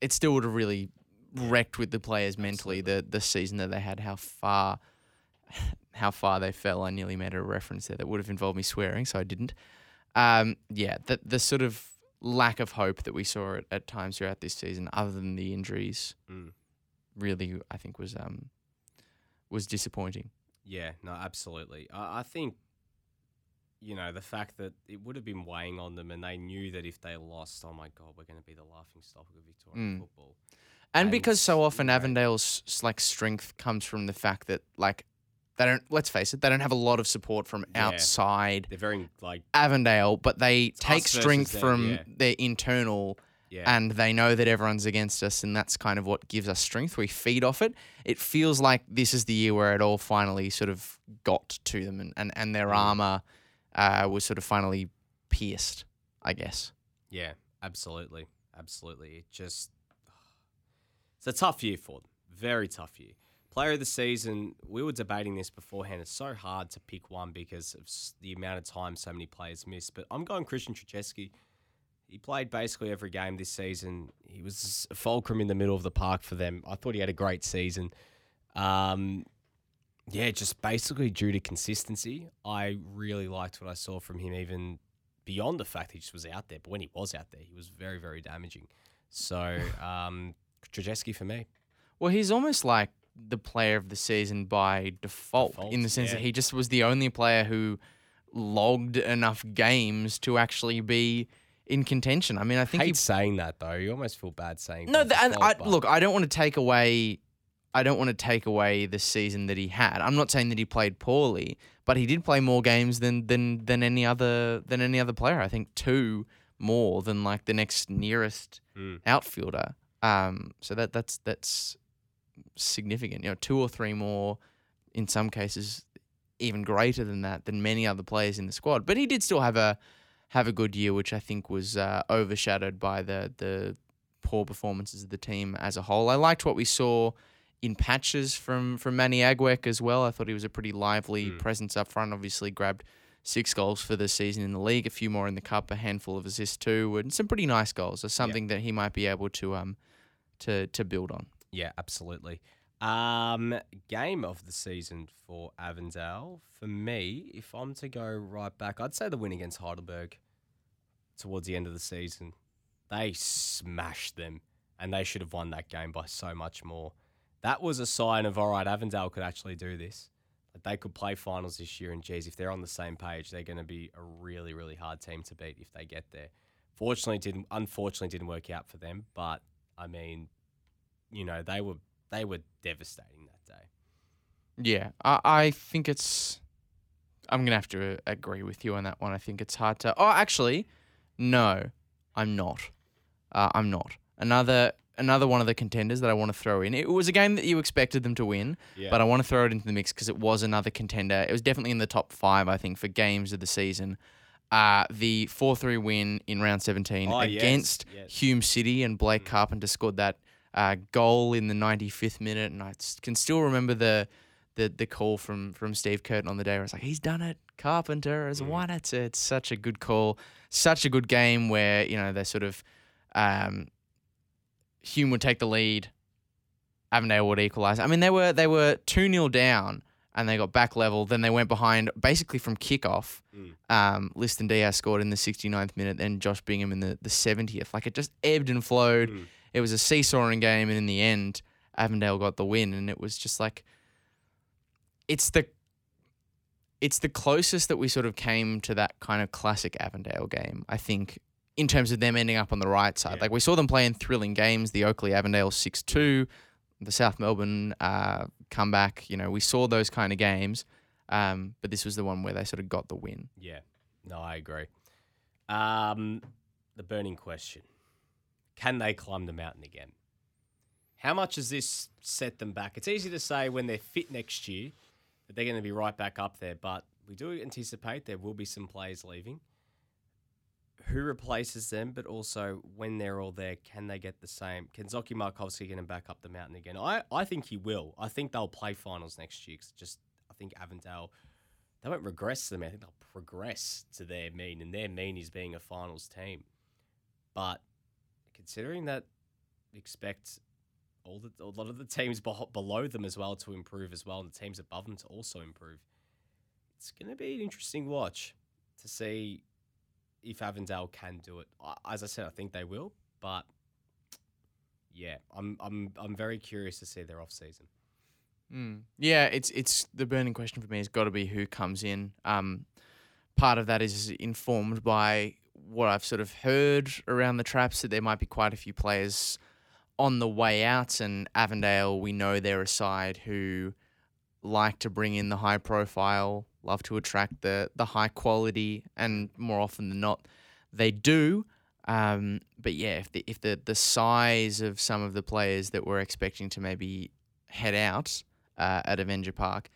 S2: it still would have really wrecked with the players mentally the the season that they had how far how far they fell I nearly made a reference there that would have involved me swearing so I didn't um yeah the the sort of lack of hope that we saw at, at times throughout this season other than the injuries
S1: Mm.
S2: really I think was um was disappointing
S1: Yeah, no, absolutely. I, I think you know, the fact that it would have been weighing on them, and they knew that if they lost, oh my god, we're going to be the laughing stock of Victorian
S2: Mm.
S1: football.
S2: And
S1: And
S2: because so often. Avondale's like strength comes from the fact that like they don't let's face it, they don't have a lot of support from
S1: Yeah.
S2: outside
S1: They're very like,
S2: Avondale, but they take strength
S1: them,
S2: from
S1: yeah.
S2: their internal
S1: yeah,
S2: and they know that everyone's against us and that's kind of what gives us strength. We feed off it. It feels like this is the year where it all finally sort of got to them and, and, and their
S1: Mm.
S2: armor uh, was sort of finally pierced, I guess.
S1: yeah, absolutely, absolutely. It just, it's a tough year for them. Very tough year. Player of the season, we were debating this beforehand. It's so hard to pick one because of the amount of time so many players miss. But I'm going Christian Trzeski. He played basically every game this season. He was a fulcrum in the middle of the park for them. I thought he had a great season. Um, yeah, just basically due to consistency. I really liked what I saw from him, even beyond the fact he just was out there. But when he was out there, he was very, very damaging. So, um, Krzyzewski for me.
S2: Well, he's almost like the player of the season by default,
S1: Default,
S2: in the sense
S1: yeah.
S2: that he just was the only player who logged enough games to actually be in contention. I mean, I think I
S1: hate
S2: he
S1: saying that though. You almost feel bad saying.
S2: No, and I,
S1: default,
S2: look, I don't want to take away. I don't want to take away the season that he had. I'm not saying that he played poorly, but he did play more games than than than any other than any other player. I think two more than like the next nearest
S1: Mm.
S2: outfielder. Um, so that that's that's significant. You know, two or three more, in some cases, even greater than that than many other players in the squad. But he did still have a have a good year, which I think was uh, overshadowed by the the poor performances of the team as a whole. I liked what we saw in patches from from Manny Agwek as well. I thought he was a pretty lively
S1: Mm.
S2: presence up front. Obviously, grabbed six goals for the season in the league, a few more in the cup, a handful of assists too, and some pretty nice goals. So something that he might be able to um to to build on.
S1: Yeah, absolutely. Um, game of the season for Avondale. For me, if I'm to go right back, I'd say the win against Heidelberg towards the end of the season. They smashed them, and they should have won that game by so much more. That was a sign of all right, Avondale could actually do this. Like they could play finals this year, and geez, if they're on the same page, they're going to be a really, really hard team to beat if they get there. Fortunately, didn't unfortunately didn't work out for them, but I mean, you know, they were they were devastating that day.
S2: Yeah, I, I think it's. I'm gonna have to uh, agree with you on that one. I think it's hard to. Oh, actually, no, I'm not. Uh, I'm not. Another another one of the contenders that I want to throw in. It was a game that you expected them to win,
S1: Yeah.
S2: but I want to throw it into the mix because it was another contender. It was definitely in the top five, I think, for games of the season. Uh, the 4 3 win in round 17
S1: Oh, yes,
S2: against
S1: yes.
S2: Hume City, and Blake
S1: Mm.
S2: Carpenter scored that uh, goal in the 95th minute. And I can still remember the, the the call from, from Steve Curtin on the day where it's like, he's done it. Carpenter has
S1: Mm.
S2: won it. It's such a good call. Such a good game where, you know, they sort of. Um, Hume would take the lead. Avondale would equalise. I mean, they were they were two 0 down, and they got back level. Then they went behind basically from kickoff.
S1: Mm.
S2: Um, Liston Diaz scored in the 69th minute, then Josh Bingham in the, the 70th. Like it just ebbed and flowed.
S1: Mm.
S2: It was a seesawing game, and in the end, Avondale got the win. And it was just like it's the it's the closest that we sort of came to that kind of classic Avondale game. I think in terms of them ending up on the right side.
S1: Yeah.
S2: Like we saw them playing thrilling games. The Oakleigh Avondale six two, the South Melbourne uh, comeback. You know, we saw those kind of games. Um, but this was the one where they sort of got the win.
S1: Yeah. No, I agree. Um, the burning question: Can they climb the mountain again? How much has this set them back? It's easy to say when they're fit next year that they're going to be right back up there, but we do anticipate there will be some players leaving. Who replaces them? But also, when they're all there, can they get the same? Can Zoki Markovsky get him back up the mountain again? I, I think he will. I think they'll play finals next year. 'cause just I think Avondale they won't regress to them. I think they'll progress to their mean, and their mean is being a finals team. But considering that, expect all the a lot of the teams below them as well to improve as well, and the teams above them to also improve. It's going to be an interesting watch to see if Avondale can do it. As I said, I think they will, but yeah, I'm I'm I'm very curious to see their off season.
S2: Mm. Yeah, it's it's the burning question for me has got to be who comes in. Um, part of that is informed by what I've sort of heard around the traps that there might be quite a few players on the way out, and Avondale, we know they're a side who like to bring in the high profile, love to attract the the high quality, and more often than not, they do. Um, but yeah, if the if the the size of some of the players that we're expecting to maybe head out uh, at Avenger Park,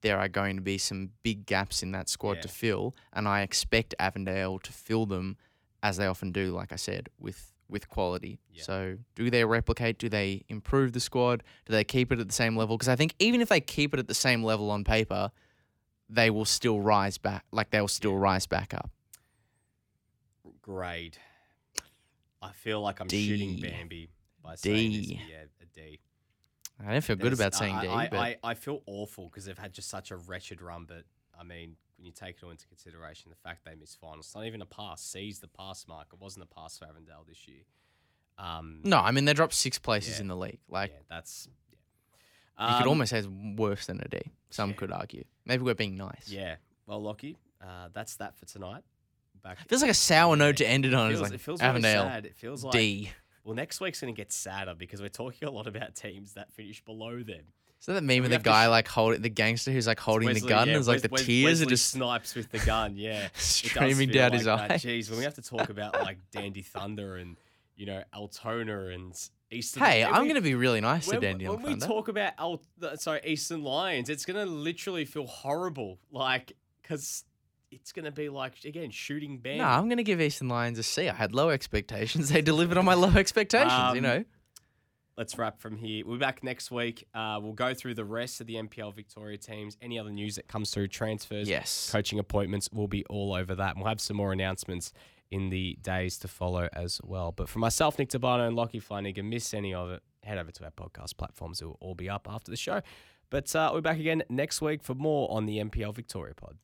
S2: there are going to be some big gaps in that squad
S1: Yeah.
S2: to fill, and I expect Avondale to fill them as they often do. Like I said, with with quality.
S1: Yeah.
S2: So, do they replicate? Do they improve the squad? Do they keep it at the same level? Because I think even if they keep it at the same level on paper, they will still rise back. Like they'll still rise back up.
S1: Grade. I feel like I'm
S2: D.
S1: shooting Bambi by saying this.
S2: D.
S1: Yeah, a D.
S2: I don't feel good about saying
S1: I,
S2: D,
S1: I,
S2: but
S1: I, I feel awful because they've had just such a wretched run. But I mean, when you take it all into consideration, the fact they missed finals, it's not even a pass. C's the pass mark. It wasn't a pass for Avondale this year. Um,
S2: no, I mean they dropped six places
S1: Yeah.
S2: in the league. Like
S1: yeah, that's.
S2: you
S1: Yeah.
S2: could
S1: Um,
S2: almost say it's worse than a D. Some could argue. Maybe we're being nice.
S1: Yeah. Well, Lockie, uh, that's that for tonight. Back.
S2: Feels like a sour note to end it on.
S1: feels,
S2: It's like
S1: it feels really
S2: Avondale
S1: sad. It feels like
S2: D.
S1: well, next week's going to get sadder because we're talking a lot about teams that finish below them.
S2: So that meme of the guy
S1: sh-
S2: like holding the gangster who's like holding the gun.
S1: yeah,
S2: and it's like
S1: Wes-
S2: the
S1: Wes-
S2: tears
S1: Wesley
S2: are just
S1: snipes with the gun. Yeah,
S2: streaming down
S1: like
S2: his
S1: that.
S2: eyes.
S1: Jeez, when we have to talk about like Dandy Thunder and you know Altona and Eastern.
S2: Hey, I'm gonna be really nice to
S1: when,
S2: Dandy
S1: when we
S2: Thunder.
S1: talk about Al, sorry Eastern Lions, it's gonna literally feel horrible, like because it's gonna be like again shooting band.
S2: no, I'm gonna give Eastern Lions a C. I had low expectations. They delivered on my low expectations. you
S1: Um,
S2: know.
S1: let's wrap from here. We'll be back next week. Uh, we'll go through the rest of the NPL Victoria teams. Any other news that comes through, transfers,
S2: Yes.
S1: coaching appointments, we'll be all over that. And we'll have some more announcements in the days to follow as well. But for myself, Nick Tabano, and Lockie Flanagan, miss any of it, head over to our podcast platforms. It will all be up after the show. But uh, we'll be back again next week for more on the NPL Victoria pod.